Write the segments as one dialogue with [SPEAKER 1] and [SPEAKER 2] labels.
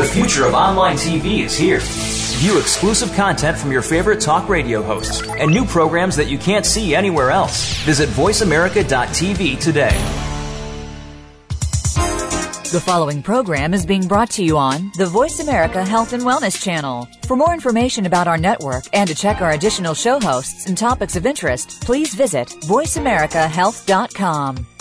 [SPEAKER 1] The future of online TV is here. View exclusive content from your favorite talk radio hosts and new programs that you can't see anywhere else. Visit VoiceAmerica.tv today.
[SPEAKER 2] The following program is being brought to you on the Voice America Health and Wellness Channel. For more information about our network and to check our additional show hosts and topics of interest, please visit VoiceAmericaHealth.com.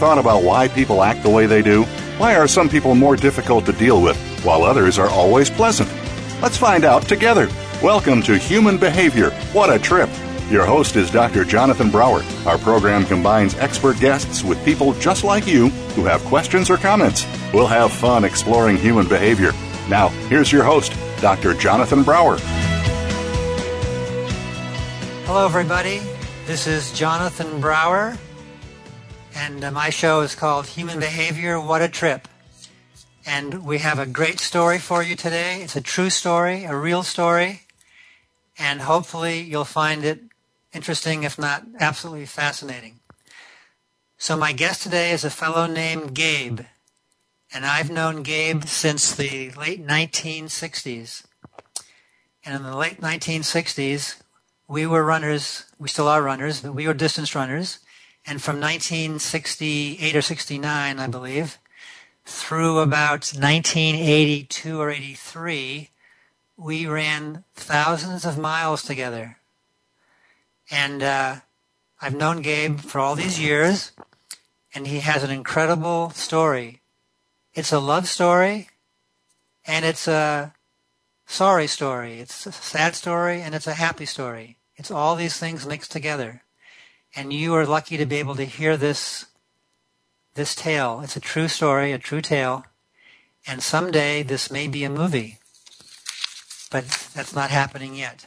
[SPEAKER 3] Thought about why people act the way they do? Why are some people more difficult to deal with, while others are always pleasant? Let's find out together. Welcome to Human Behavior. What a trip! Your host is Dr. Jonathan Brower. Our program combines expert guests with people just like you who have questions or comments. We'll have fun exploring human behavior. Now, here's your host, Dr. Jonathan Brower.
[SPEAKER 4] Hello, everybody. This is Jonathan Brower, and uh, my show is called Human Behavior What a Trip. And we have a great story for you today. It's a true story, a real story, and hopefully you'll find it interesting, if not absolutely fascinating. So, my guest today is a fellow named Gabe, and I've known Gabe since the late 1960s. And in the late 1960s, we were runners, we still are runners, but we were distance runners. And from 1968 or 69, I believe, through about 1982 or 83, we ran thousands of miles together. And uh, I've known Gabe for all these years, and he has an incredible story. It's a love story, and it's a sorry story. It's a sad story, and it's a happy story. It's all these things mixed together. And you are lucky to be able to hear this this tale. It's a true story, a true tale. And someday this may be a movie. But that's not happening yet.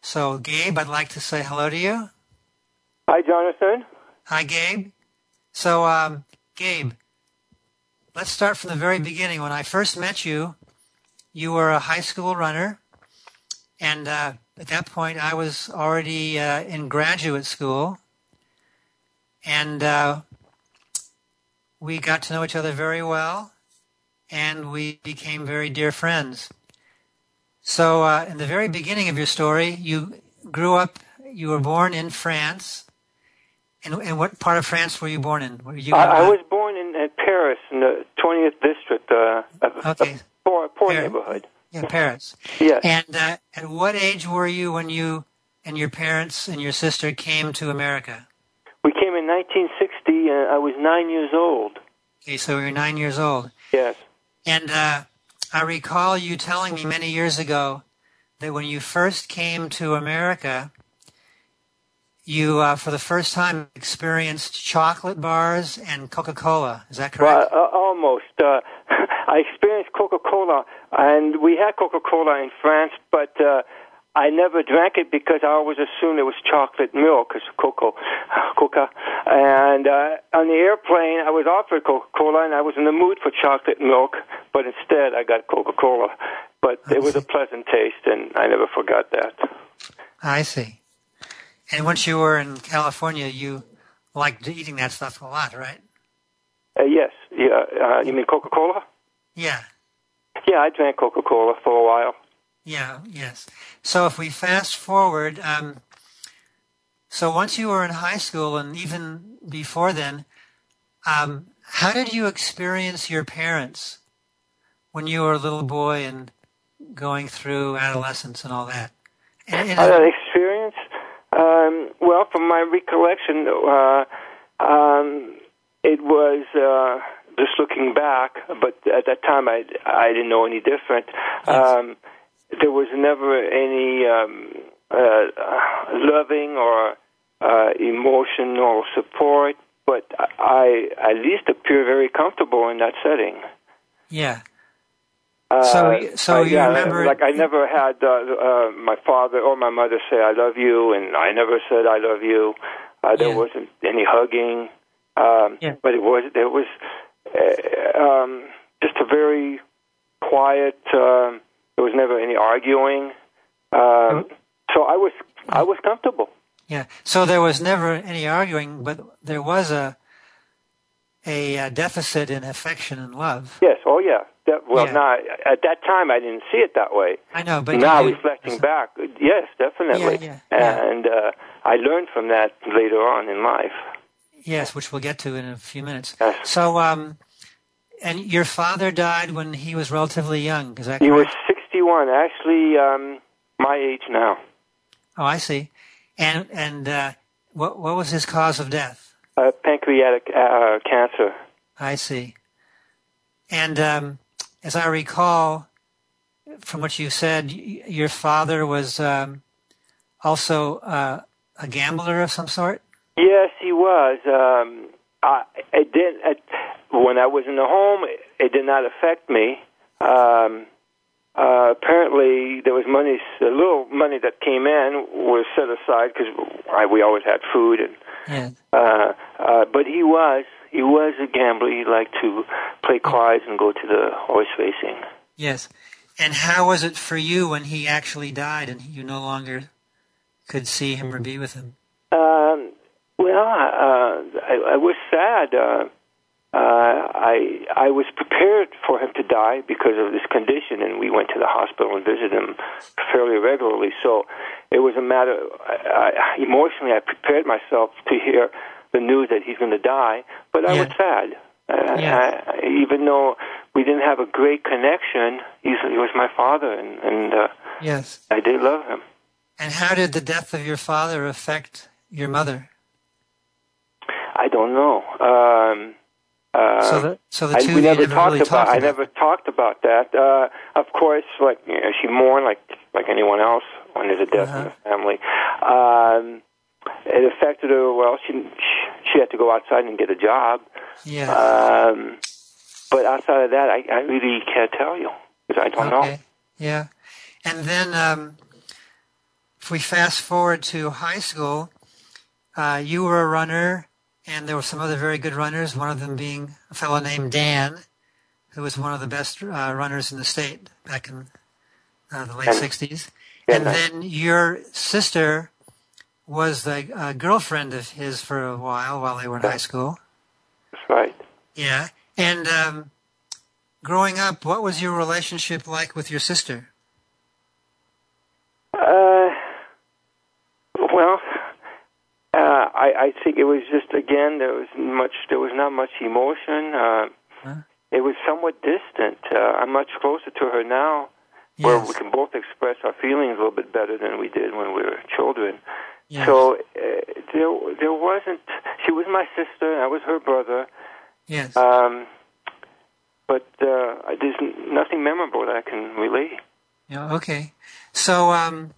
[SPEAKER 4] So, Gabe, I'd like to say hello to you.
[SPEAKER 5] Hi, Jonathan.
[SPEAKER 4] Hi, Gabe. So, um, Gabe, let's start from the very beginning. When I first met you, you were a high school runner. And uh, at that point, I was already uh, in graduate school. And uh, we got to know each other very well. And we became very dear friends. So, uh, in the very beginning of your story, you grew up, you were born in France. And, and what part of France were you born in? Were you
[SPEAKER 5] I, I was born in uh, Paris, in the 20th district, uh, a,
[SPEAKER 4] Okay.
[SPEAKER 5] a poor, poor
[SPEAKER 4] Paris.
[SPEAKER 5] neighborhood.
[SPEAKER 4] Yeah, Paris.
[SPEAKER 5] Yes.
[SPEAKER 4] And uh, at what age were you when you and your parents and your sister came to America?
[SPEAKER 5] We came in 1960, and I was nine years old.
[SPEAKER 4] Okay, so you were nine years old.
[SPEAKER 5] Yes.
[SPEAKER 4] And uh, I recall you telling me many years ago that when you first came to America, you, uh, for the first time, experienced chocolate bars and Coca Cola. Is that
[SPEAKER 5] Well,
[SPEAKER 4] correct?
[SPEAKER 5] uh, almost. Uh, I experienced Coca-Cola, and we had Coca-Cola in France, but uh, I never drank it because I always assumed it was chocolate milk, it's cocoa, coca. And uh, on the airplane, I was offered Coca-Cola, and I was in the mood for chocolate milk, but instead I got Coca-Cola. But it was a pleasant taste, and I never forgot that.
[SPEAKER 4] I see. And once you were in California, you liked eating that stuff a lot, right?
[SPEAKER 5] Uh, yes, yeah. Uh, you mean Coca-Cola?
[SPEAKER 4] Yeah.
[SPEAKER 5] Yeah, I drank Coca-Cola for a while.
[SPEAKER 4] Yeah, yes. So if we fast forward, um, so once you were in high school and even before then, um, how did you experience your parents when you were a little boy and going through adolescence and all that? And, and-
[SPEAKER 5] Uh, experience? Um, well, from my recollection, uh, um, it was uh, just looking back. But at that time, I I didn't know any different. Um, there was never any um, uh, loving or uh, emotional support. but I at least appear very comfortable in that setting.
[SPEAKER 4] Yeah.
[SPEAKER 5] Uh,
[SPEAKER 4] So- so you
[SPEAKER 5] yeah,
[SPEAKER 4] remember-
[SPEAKER 5] like I never had uh, uh, my father or my mother say "I love you," and I never said "I love you." Uh, there
[SPEAKER 4] Yeah.
[SPEAKER 5] wasn't any hugging, um,
[SPEAKER 4] Yeah.
[SPEAKER 5] but it was there was um, just a very quiet. Um, there was never any arguing, um, so I was I was comfortable.
[SPEAKER 4] Yeah. So there was never any arguing, but there was a a, uh deficit in affection and love.
[SPEAKER 5] Yes. Oh, yeah. That, well,
[SPEAKER 4] Yeah.
[SPEAKER 5] now at that time I didn't see it that way.
[SPEAKER 4] I know, but
[SPEAKER 5] now
[SPEAKER 4] you-
[SPEAKER 5] reflecting back, yes, definitely.
[SPEAKER 4] Yeah, yeah, yeah.
[SPEAKER 5] And uh, I learned from that later on in life.
[SPEAKER 4] Yes, which we'll get to in a few minutes.
[SPEAKER 5] Yes.
[SPEAKER 4] So, um, and your father died when he was relatively young. Is that
[SPEAKER 5] He was 61, actually um, my age now.
[SPEAKER 4] Oh, I see. And and uh, what what was his cause of death?
[SPEAKER 5] Uh, pancreatic uh, cancer.
[SPEAKER 4] I see. And um, as I recall, from what you said, your father was um, also uh, a gambler of some sort.
[SPEAKER 5] Yes, he was. Um, I, it did. When I was in the home, it, it did not affect me. Um, uh, apparently, there was money, a little money that came in was set aside because we always had food. And
[SPEAKER 4] Yeah.
[SPEAKER 5] uh, uh, but he was he was a gambler. He liked to play cards and go to the horse racing.
[SPEAKER 4] Yes. And how was it for you when he actually died and you no longer could see him or be with him?
[SPEAKER 5] Um, well, uh, I, I was sad. Uh, uh, I I was prepared for him to die because of this condition, and we went to the hospital and visited him fairly regularly. So it was a matter. I, I, emotionally, I prepared myself to hear the news that he's going to die, but I
[SPEAKER 4] Yeah.
[SPEAKER 5] was sad. Uh,
[SPEAKER 4] Yeah.
[SPEAKER 5] I, even though we didn't have a great connection, he was my father, and, and uh,
[SPEAKER 4] Yes.
[SPEAKER 5] I did love him.
[SPEAKER 4] And how did the death of your father affect your mother?
[SPEAKER 5] I don't know. Um, uh,
[SPEAKER 4] so the so the
[SPEAKER 5] I,
[SPEAKER 4] two
[SPEAKER 5] we never talked
[SPEAKER 4] really
[SPEAKER 5] about.
[SPEAKER 4] talked
[SPEAKER 5] I never talked about that. Uh, of course, like you know, she mourned like like anyone else when there's a death in
[SPEAKER 4] Uh-huh.
[SPEAKER 5] the family. Um, it affected her. Well, she she had to go outside and get a job.
[SPEAKER 4] Yeah.
[SPEAKER 5] Um, but outside of that, I, I really can't tell you because I don't know.
[SPEAKER 4] Yeah. And then um, if we fast forward to high school, uh, you were a runner, and there were some other very good runners. One of them being a fellow named Dan, who was one of the best uh, runners in the state back in uh, the late
[SPEAKER 5] And-
[SPEAKER 4] '60s.
[SPEAKER 5] Yeah,
[SPEAKER 4] and
[SPEAKER 5] nice.
[SPEAKER 4] then your sister was the uh, girlfriend of his for a while while they were in high school.
[SPEAKER 5] That's right.
[SPEAKER 4] Yeah. And um, growing up, what was your relationship like with your sister?
[SPEAKER 5] Uh, well, uh, I, I think it was just again there was much there was not much emotion. Uh,
[SPEAKER 4] Huh?
[SPEAKER 5] It was somewhat distant. Uh, I'm much closer to her now, where we can both express our feelings a little bit better than we did when we were children.
[SPEAKER 4] Yes.
[SPEAKER 5] So uh, there there wasn't. She was my sister, and I was her brother.
[SPEAKER 4] yes.
[SPEAKER 5] Um, but uh, there's nothing memorable that I can relate.
[SPEAKER 4] yeah. Okay. So, um,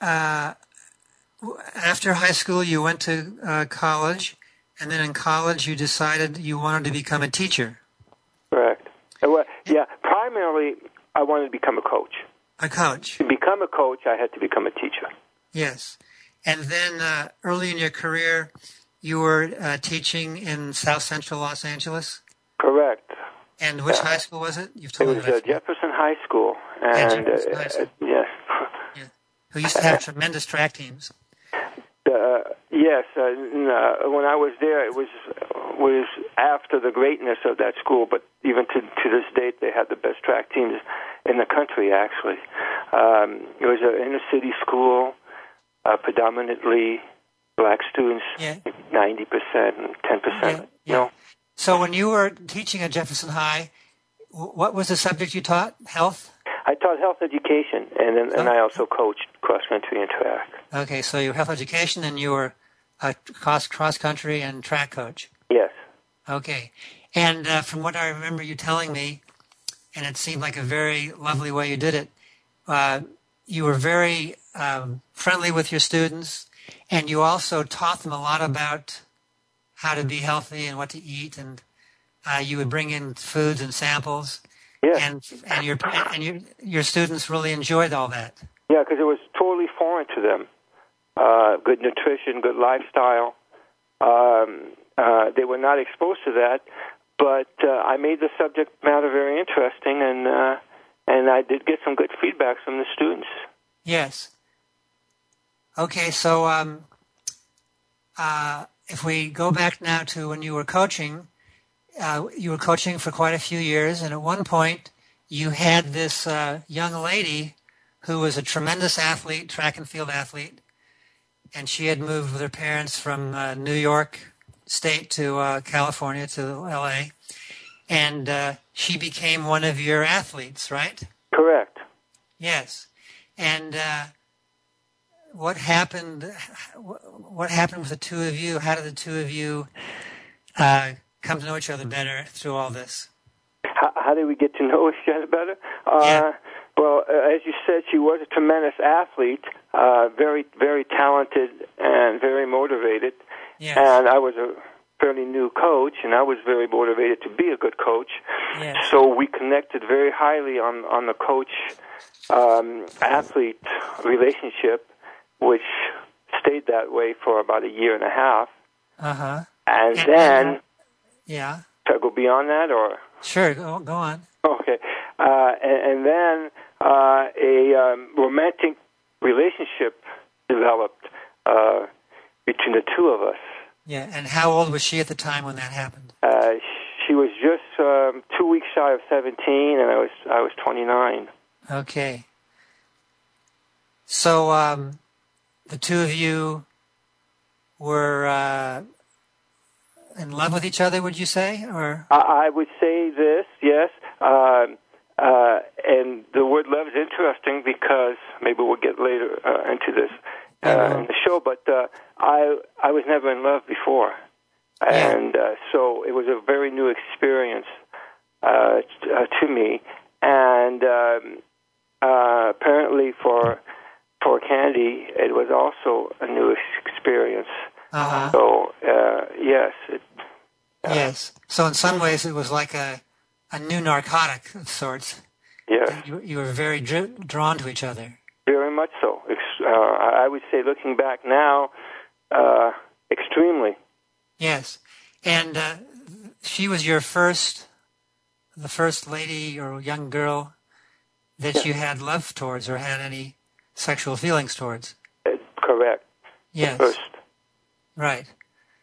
[SPEAKER 4] uh, after high school, you went to uh, college, and then in college, you decided you wanted to become a teacher.
[SPEAKER 5] Correct. Uh, well, yeah, primarily I wanted to become a coach.
[SPEAKER 4] A coach.
[SPEAKER 5] To become a coach, I had to become a teacher.
[SPEAKER 4] Yes. And then uh, early in your career, you were uh, teaching in South Central Los Angeles.
[SPEAKER 5] Correct.
[SPEAKER 4] And which
[SPEAKER 5] Yeah.
[SPEAKER 4] high school was it? You've
[SPEAKER 5] It
[SPEAKER 4] told
[SPEAKER 5] was
[SPEAKER 4] me.
[SPEAKER 5] uh. Jefferson High School,
[SPEAKER 4] Yeah,
[SPEAKER 5] and
[SPEAKER 4] Jefferson High School.
[SPEAKER 5] uh, yes,
[SPEAKER 4] Who used to have tremendous track teams.
[SPEAKER 5] Uh, yes. Uh, uh, when I was there, it was was after the greatness of that school, but even to to this date, they had the best track teams in the country. Actually, um, it was an inner city school, uh, predominantly black students, ninety percent ten percent. You know,
[SPEAKER 4] So when you were teaching at Jefferson High, what was the subject you taught? Health?
[SPEAKER 5] I taught health education, and then, and I also coached cross country and track.
[SPEAKER 4] Okay, so you health education and you were a cross cross country and track coach.
[SPEAKER 5] Yes.
[SPEAKER 4] Okay. And uh, from what I remember you telling me, and it seemed like a very lovely way you did it, uh, you were very um, friendly with your students, and you also taught them a lot about how to be healthy and what to eat, and uh, you would bring in foods and samples.
[SPEAKER 5] Yeah.
[SPEAKER 4] And and your and your your students really enjoyed all that.
[SPEAKER 5] Yeah, because it was totally foreign to them. Uh, good nutrition, good lifestyle. Um, uh, they were not exposed to that, but uh, I made the subject matter very interesting, and uh, and I did get some good feedback from the students.
[SPEAKER 4] Yes. Okay, so um, uh, if we go back now to when you were coaching, uh, you were coaching for quite a few years, and at one point you had this uh, young lady who was a tremendous athlete, track and field athlete, and she had moved with her parents from uh, New York State to uh, California to L.A., and uh, she became one of your athletes, right?
[SPEAKER 5] Correct.
[SPEAKER 4] Yes, and uh, what happened? What happened with the two of you? How did the two of you uh, come to know each other better through all this?
[SPEAKER 5] How, how did we get to know each other better? Uh,
[SPEAKER 4] Yeah.
[SPEAKER 5] Well, as you said, she was a tremendous athlete, uh, very, very talented, and very motivated.
[SPEAKER 4] Yes.
[SPEAKER 5] And I was a fairly new coach, and I was very motivated to be a good coach.
[SPEAKER 4] Yes.
[SPEAKER 5] So we connected very highly on on the coach um, athlete relationship, which stayed that way for about a year and a half.
[SPEAKER 4] Uh huh.
[SPEAKER 5] And- then,
[SPEAKER 4] Yeah.
[SPEAKER 5] I go beyond that, or
[SPEAKER 4] Sure. Go, go on.
[SPEAKER 5] okay? Uh, and, and then uh, a um, romantic relationship developed uh, between the two of us.
[SPEAKER 4] Yeah. And how old was she at the time when that happened?
[SPEAKER 5] Uh, she was just um, two weeks shy of seventeen, and I was I was twenty nine.
[SPEAKER 4] Okay. So um, the two of you were uh, in love with each other, would you say, or
[SPEAKER 5] I, I would say this, yes. Um, uh, and the word love is interesting because maybe we'll get later uh, into this uh, in the show. But uh, I I was never in love before, and uh, so it was a very new experience uh, t- uh, to me. And um, uh, apparently for for Candy, it was also a new experience.
[SPEAKER 4] Uh-huh.
[SPEAKER 5] So uh, yes, it,
[SPEAKER 4] yes. So in some ways, it was like a a new narcotic of sorts.
[SPEAKER 5] yes.
[SPEAKER 4] You, you were very dri- drawn to each other.
[SPEAKER 5] Very much so. Ex- Uh, I would say, looking back now, uh, extremely.
[SPEAKER 4] Yes, and uh, she was your first, the first lady or young girl that you had love towards or had any sexual feelings towards.
[SPEAKER 5] Uh, correct.
[SPEAKER 4] Yes,
[SPEAKER 5] First.
[SPEAKER 4] Right.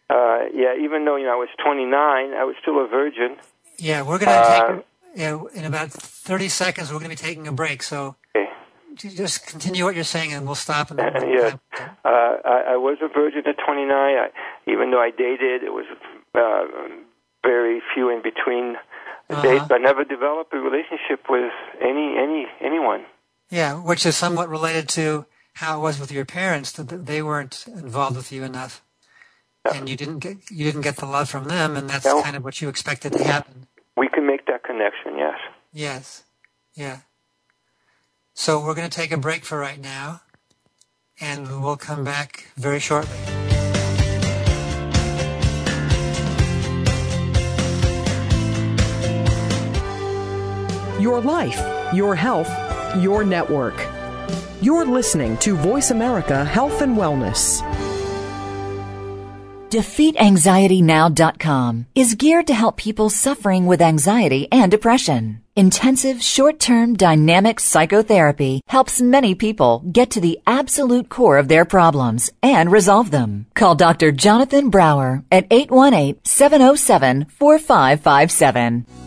[SPEAKER 5] Uh, yeah, even though you know I was 29, I was still a virgin.
[SPEAKER 4] Yeah, we're gonna
[SPEAKER 5] Uh,
[SPEAKER 4] take. Yeah, in about thirty seconds, we're gonna be taking a break. So
[SPEAKER 5] Okay.
[SPEAKER 4] just continue what you're saying, and we'll stop. And
[SPEAKER 5] yes. Uh, I, I was a virgin at 29. I, even though I dated, it was uh, very few in between
[SPEAKER 4] Uh-huh.
[SPEAKER 5] dates. I never developed a relationship with any any anyone.
[SPEAKER 4] Yeah, which is somewhat related to how it was with your parents that they weren't involved with you enough, and you didn't get you didn't get the love from them, and that's
[SPEAKER 5] No.
[SPEAKER 4] kind of what you expected to happen.
[SPEAKER 5] We can make that connection. Yes.
[SPEAKER 4] Yes, yeah. So we're going to take a break for right now, and we'll come back very shortly.
[SPEAKER 6] Your life, your health, your network. You're listening to Voice America Health and Wellness.
[SPEAKER 2] DefeatAnxietyNow.com is geared to help people suffering with anxiety and depression. Intensive short-term dynamic psychotherapy helps many people get to the absolute core of their problems and resolve them. Call Dr. Jonathan Brower at 818-707-4557.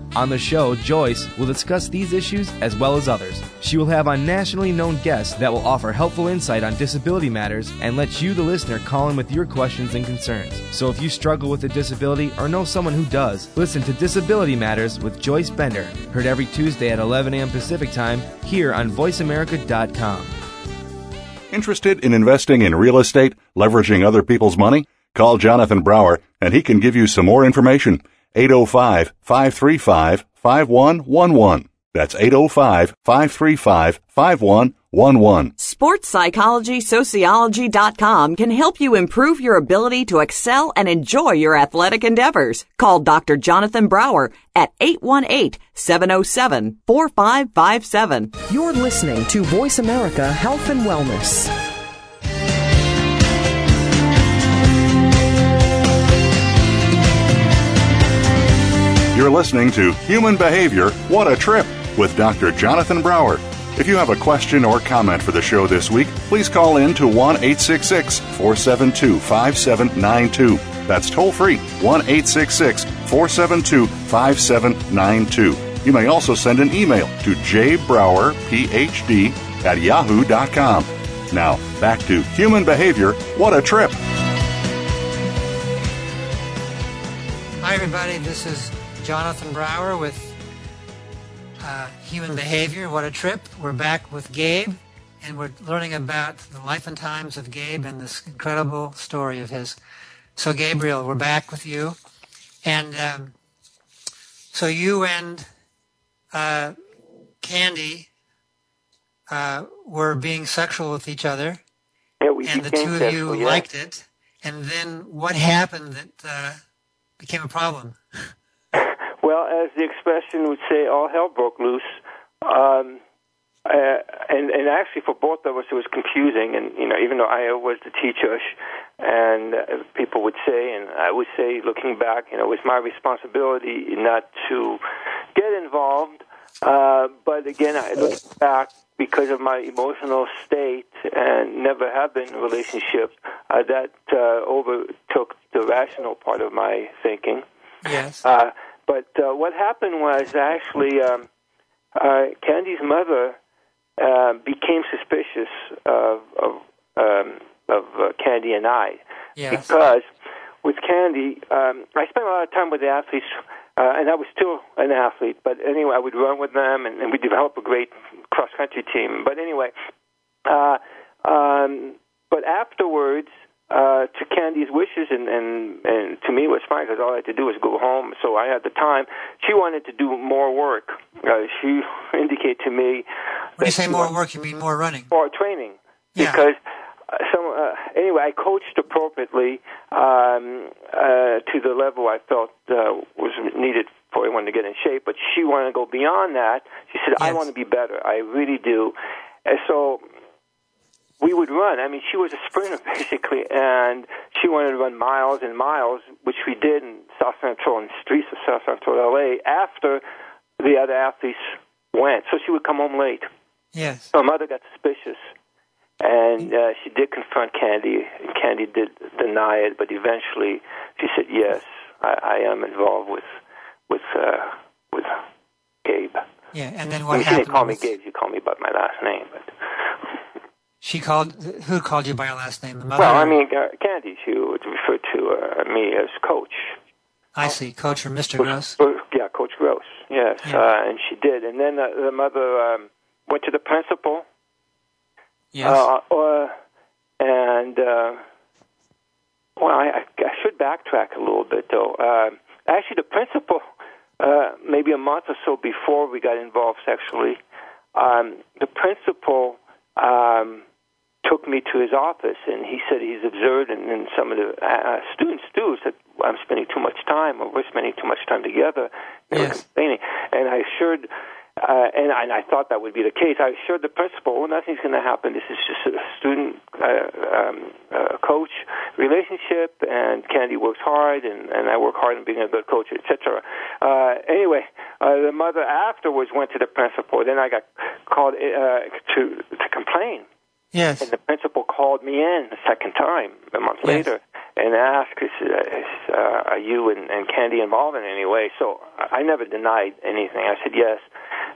[SPEAKER 7] On the show, Joyce will discuss these issues as well as others. She will have on nationally known guests that will offer helpful insight on disability matters and let you, the listener, call in with your questions and concerns. So if you struggle with a disability or know someone who does, listen to Disability Matters with Joyce Bender, heard every Tuesday at 11 a.m. Pacific Time here on VoiceAmerica.com.
[SPEAKER 3] Interested in investing in real estate, leveraging other people's money? Call Jonathan Brower and he can give you some more information. 805 535 5111. That's 805 535 5111.
[SPEAKER 8] SportsPsychologySociology.com can help you improve your ability to excel and enjoy your athletic endeavors. Call Dr. Jonathan Brower at 818-707-4557.
[SPEAKER 6] You're listening to Voice America Health and Wellness.
[SPEAKER 3] You're listening to Human Behavior What a Trip with Dr. Jonathan Brower. If you have a question or comment for the show this week, please call in to 1 866 472 5792. That's toll free 1 866 472 5792. You may also send an email to jbrowerphd at yahoo.com. Now, back to Human Behavior What a Trip.
[SPEAKER 4] Hi, everybody. This is Jonathan Brower with uh, Human Behavior. What a trip. We're back with Gabe, and we're learning about the life and times of Gabe and this incredible story of his. So, Gabriel, we're back with you. And um, so you and uh, Candy uh, were being sexual with each other,
[SPEAKER 5] Yeah, we
[SPEAKER 4] and the two of
[SPEAKER 5] sexual,
[SPEAKER 4] you
[SPEAKER 5] yeah.
[SPEAKER 4] liked it. And then what happened that uh, became a problem?
[SPEAKER 5] Well, as the expression would say, all hell broke loose. Um, uh, and and actually, for both of us, it was confusing. And you know, even though I was the teacher, and uh, people would say, and I would say, looking back, you know, it was my responsibility not to get involved. Uh, but again, I look back because of my emotional state and never have been in a relationship. Uh, that uh, overtook the rational part of my thinking.
[SPEAKER 4] Yes.
[SPEAKER 5] But uh, what happened was actually um, uh, Candy's mother uh, became suspicious of of, um, of uh, Candy and I
[SPEAKER 4] Yes.
[SPEAKER 5] because with Candy, um, I spent a lot of time with the athletes, uh, and I was still an athlete. But anyway, I would run with them, and, and we developed a great cross country team. But anyway, uh, um, but afterwards, uh, to Candy's wishes, and, and and to me it was fine because all I had to do was go home. So I had the time. She wanted to do more work. Uh, she indicated to me
[SPEAKER 4] When you say more work, you mean more running?
[SPEAKER 5] or training
[SPEAKER 4] Yeah.
[SPEAKER 5] because uh, some uh, anyway I coached appropriately um, uh, to the level I felt uh, was needed for everyone to get in shape. But she wanted to go beyond that. She said, "I want to be better. I really do." And so we would run. I mean, she was a sprinter basically, and she wanted to run miles and miles, which we did in South Central and streets of South Central LA after the other athletes went. So she would come home late.
[SPEAKER 4] Yes.
[SPEAKER 5] Her mother got suspicious, and uh, she did confront Candy, and Candy did deny it, but eventually she said, "Yes, I, I am involved with with uh, with Gabe."
[SPEAKER 4] Yeah. And then what
[SPEAKER 5] she
[SPEAKER 4] happened?
[SPEAKER 5] didn't call me Gabe; You called me by my last name. But
[SPEAKER 4] She called. Who called you by your last name? The mother.
[SPEAKER 5] well, I mean, uh, Candy, she would refer to uh, me as Coach.
[SPEAKER 4] I see, Coach or Mister Gross.
[SPEAKER 5] Uh, yeah, Coach Gross. Yes,
[SPEAKER 4] Yeah.
[SPEAKER 5] uh, and she did. And then uh, the mother um, went to the principal.
[SPEAKER 4] Yes.
[SPEAKER 5] Uh, uh, and uh, well, I, I should backtrack a little bit though. Uh, actually, the principal, uh, maybe a month or so before we got involved sexually, um, the principal um, took me to his office, and he said he's observed, and, and some of the uh, students too said I'm spending too much time, or we're spending too much time together. They were
[SPEAKER 4] Yes.
[SPEAKER 5] complaining, and I assured. Uh, and, I, and I thought that would be the case. I assured the principal, well, nothing's going to happen. This is just a student uh, um, uh, coach relationship, and Candy works hard, and, and I work hard in being a good coach, etc. Uh, anyway, uh, the mother afterwards went to the principal. Then I got called uh, to to complain,
[SPEAKER 4] yes.
[SPEAKER 5] and the principal called me in a second time a month
[SPEAKER 4] Yes.
[SPEAKER 5] later and asked, is, uh, is, uh, "Are you and, and Candy involved in any way?" So I I never denied anything. I said yes,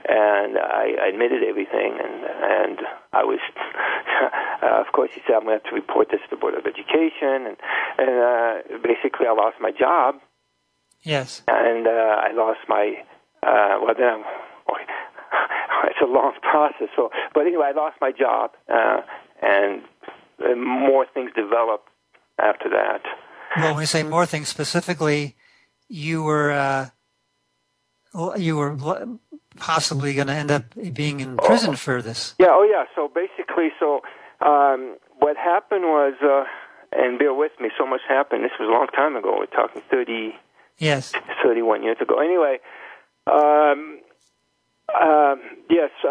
[SPEAKER 5] and I I admitted everything, and and I was, uh, of course, he said, "I'm going to have to report this to the Board of Education," and and uh, basically I lost my job,
[SPEAKER 4] Yes.
[SPEAKER 5] and uh, I lost my uh, well then I'm, it's a long process. So, but anyway, I lost my job, uh, and, and more things developed after that.
[SPEAKER 4] Well, when you say more things specifically, you were uh, you were possibly going to end up being in prison oh. for this.
[SPEAKER 5] Yeah. Oh, yeah. So basically, so um, what happened was, uh, and bear with me, so much happened. This was a long time ago. We're talking thirty.
[SPEAKER 4] Yes.
[SPEAKER 5] Thirty-one years ago. Anyway. Um, um, yes, uh,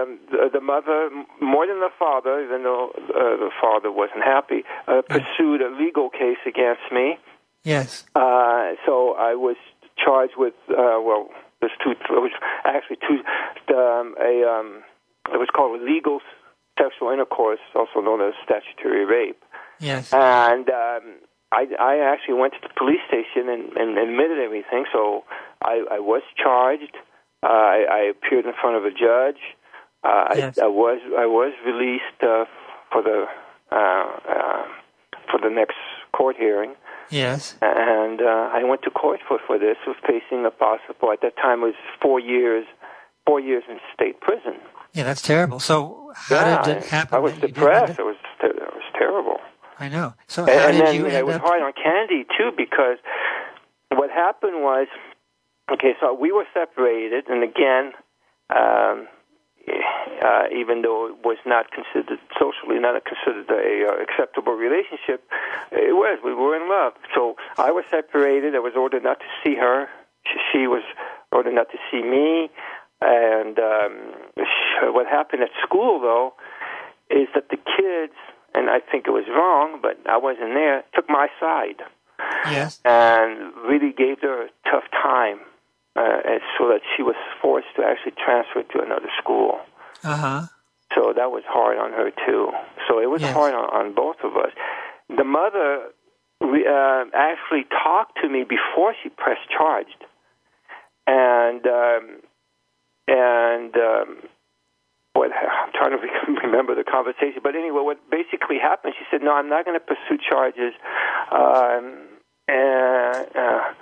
[SPEAKER 5] um, the, the, mother, more than the father, even though uh, the father wasn't happy, uh, pursued a legal case against me.
[SPEAKER 4] Yes.
[SPEAKER 5] Uh, so I was charged with, uh, well, there's two, it was actually two, um, a, um, it was called legal sexual intercourse, also known as statutory rape.
[SPEAKER 4] Yes.
[SPEAKER 5] And um, I, I actually went to the police station and, and admitted everything, so I, I was charged. Uh, I, I appeared in front of a judge. Uh, yes. I, I was I was released uh, for the uh, uh, for the next court hearing.
[SPEAKER 4] Yes.
[SPEAKER 5] And uh, I went to court for for this, was facing a possible at that time was four years, four years in state prison.
[SPEAKER 4] Yeah, that's terrible. So how
[SPEAKER 5] yeah,
[SPEAKER 4] did it happen?
[SPEAKER 5] I was depressed. It was it was terrible.
[SPEAKER 4] I know. So
[SPEAKER 5] and,
[SPEAKER 4] how
[SPEAKER 5] and
[SPEAKER 4] did
[SPEAKER 5] then,
[SPEAKER 4] you?
[SPEAKER 5] It was
[SPEAKER 4] up...
[SPEAKER 5] hard on Candy too because what happened was Okay, so we were separated, and again, um, uh, even though it was not considered socially not considered a uh, acceptable relationship, it was. We were in love. So I was separated. I was ordered not to see her. She, was ordered not to see me. And um, what happened at school, though, is that the kids, and I think it was wrong, but I wasn't there, took my side.
[SPEAKER 4] Yes.
[SPEAKER 5] And really gave her a tough time uh, and so that she was forced to actually transfer to another school.
[SPEAKER 4] Uh huh.
[SPEAKER 5] So that was hard on her too. So it was
[SPEAKER 4] yes.
[SPEAKER 5] hard on, on both of us. The mother uh, actually talked to me before she pressed charged, and um, and um, what I'm trying to remember the conversation. But anyway, what basically happened? She said, "No, I'm not going to pursue charges." Um, and uh,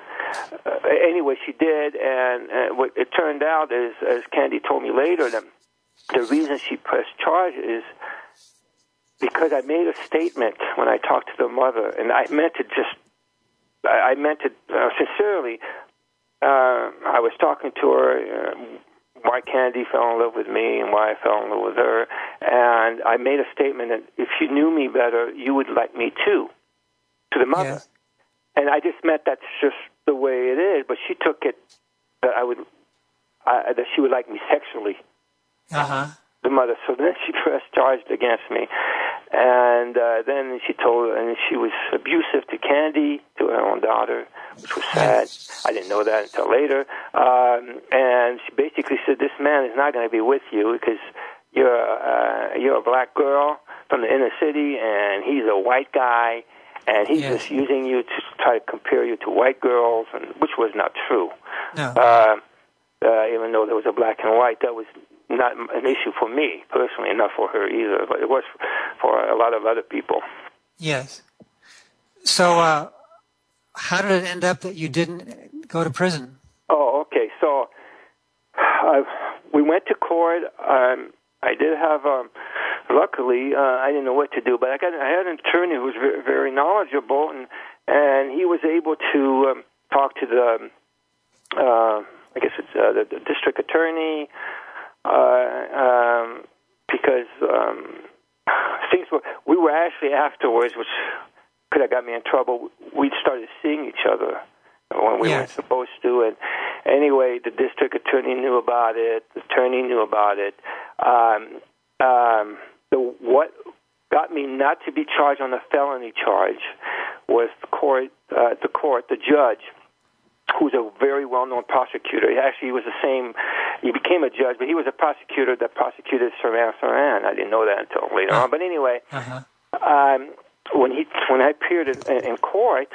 [SPEAKER 5] uh, anyway, she did, and uh, what it turned out is, as Candy told me later, that the reason she pressed charge is because I made a statement when I talked to the mother, and I meant it just, I, I meant it uh, sincerely. Uh, I was talking to her. Uh, why Candy fell in love with me and why I fell in love with her. And I made a statement that if you knew me better, you would like me too, to the mother. And I just meant that's just the way it is, but she took it that I would uh, that she would like me sexually.
[SPEAKER 4] Uh huh.
[SPEAKER 5] The mother. So then she pressed charged against me, and uh, then she told, and she was abusive to Candy, to her own daughter, which was sad. I didn't know that until later. Um, and she basically said, "This man is not going to be with you because you're uh, you're a black girl from the inner city, and he's a white guy." And he's just using you to try to compare you to white girls, and which was not true.
[SPEAKER 4] No.
[SPEAKER 5] Uh, uh, even though there was a black and white, that was not an issue for me personally, and not for her either. But it was for a lot of other people.
[SPEAKER 4] Yes. So, uh, how did it end up that you didn't go to prison?
[SPEAKER 5] Oh, okay. So, uh, we went to court. Um, I did have um, luckily, uh, I didn't know what to do, but I got I had an attorney who was very, very knowledgeable, and and he was able to um, talk to the, uh, I guess it's uh, the, the district attorney, uh, um, because um, things were. We were actually afterwards, which could have got me in trouble. We started seeing each other when we yes. weren't supposed to. And anyway, the district attorney knew about it. The attorney knew about it. Um, um, the what got me not to be charged on a felony charge was the court, uh, the court, the judge, who's a very well-known prosecutor. He actually he was the same. He became a judge, but he was a prosecutor that prosecuted Sirhan Sirhan. I didn't know that until later on. But anyway,
[SPEAKER 4] uh-huh.
[SPEAKER 5] um, when he when I appeared in, in court,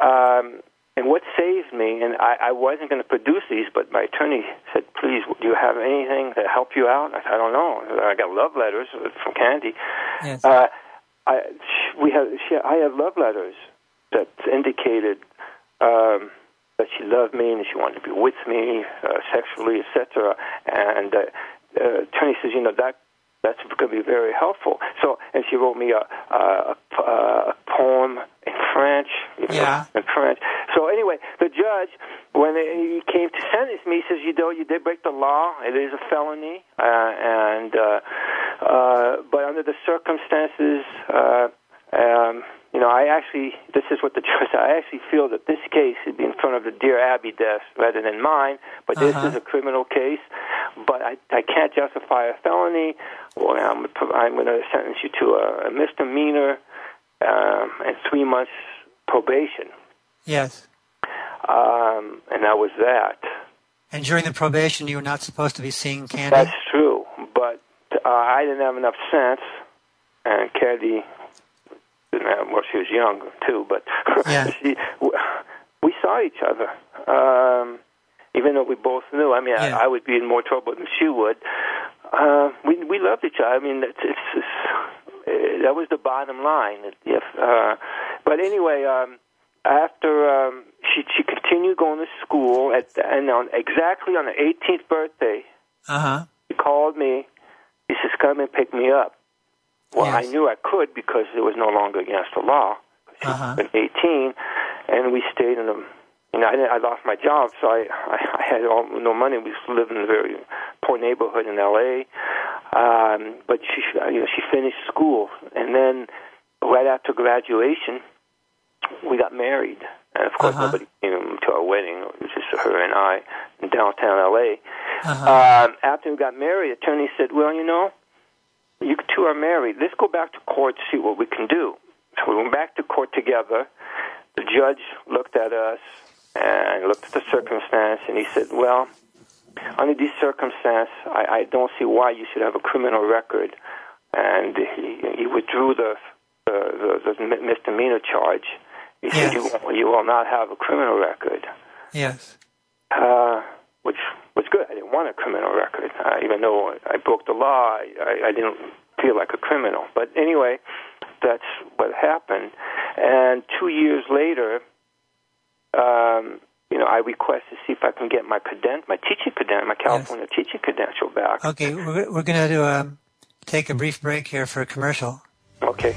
[SPEAKER 5] um, and what saved me, and I, I wasn't going to produce these, but my attorney said, "Please, do you have anything to help you out?" I said, "I don't know. I got love letters from Candy.
[SPEAKER 4] Yes.
[SPEAKER 5] Uh, I we have she, I have love letters that indicated um, that she loved me and she wanted to be with me uh, sexually, etc. And uh, uh, attorney says, you know that that's going to be very helpful. So, and she wrote me a, a, a, a poem in French.
[SPEAKER 4] yeah.
[SPEAKER 5] Know, in French. So anyway, the judge, when he came to sentence me, he says, "You know, you did break the law. It is a felony, uh, and uh, uh, but under the circumstances." Uh, um, you know, I actually, this is what the judge, I actually feel that this case should be in front of the Dear Abby desk rather than mine, but this
[SPEAKER 4] Uh-huh.
[SPEAKER 5] is a criminal case, but I, I can't justify a felony, or I'm, I'm going to sentence you to a, a misdemeanor um, and three months probation.
[SPEAKER 4] Yes.
[SPEAKER 5] Um, and that was that.
[SPEAKER 4] And during the probation, you were not supposed to be seeing Candy.
[SPEAKER 5] That's true, but uh, I didn't have enough sense, and Candy didn't have. Well, she was young too, but
[SPEAKER 4] Yeah.
[SPEAKER 5] she, we saw each other. Um, even though we both knew. I mean,
[SPEAKER 4] Yeah.
[SPEAKER 5] I, I would be in more trouble than she would. Uh, we we loved each other. I mean, it's, it's, it's uh, that was the bottom line. If, uh, but anyway, um, after um, she she continued going to school at the, and on exactly on her 18th birthday,
[SPEAKER 4] Uh huh.
[SPEAKER 5] he called me. He says, "Come and pick me up." Well,
[SPEAKER 4] Yes.
[SPEAKER 5] I knew I could because it was no longer against the law. She's
[SPEAKER 4] Uh-huh.
[SPEAKER 5] been 18, and we stayed in the. You know, I, I lost my job, so I, I, I had all, no money. We lived in a very poor neighborhood in L.A. Um, but she, you know, she finished school, and then right after graduation, we got married. And of course,
[SPEAKER 4] Uh-huh.
[SPEAKER 5] nobody came to our wedding. It was just her and I in downtown L.A.
[SPEAKER 4] Uh-huh.
[SPEAKER 5] Um, after we got married, attorney said, "Well, you know, you two are married. Let's go back to court to see what we can do." So we went back to court together. The judge looked at us and looked at the circumstance, and he said, "Well, under these circumstances, I, I don't see why you should have a criminal record." And he, he withdrew the the, the, the misdemeanor charge. He said,
[SPEAKER 4] Yes.
[SPEAKER 5] "You will, you will not have a criminal record."
[SPEAKER 4] Yes.
[SPEAKER 5] uh, which was good. I didn't want a criminal record, uh, even though I broke the law. I, I, didn't feel like a criminal. But anyway, that's what happened. And two years later, um, you know, I request to see if I can get my credent, my teaching credential, my California teaching credential back.
[SPEAKER 4] Okay, we're, we're going to um, take a brief break here for a commercial.
[SPEAKER 5] Okay.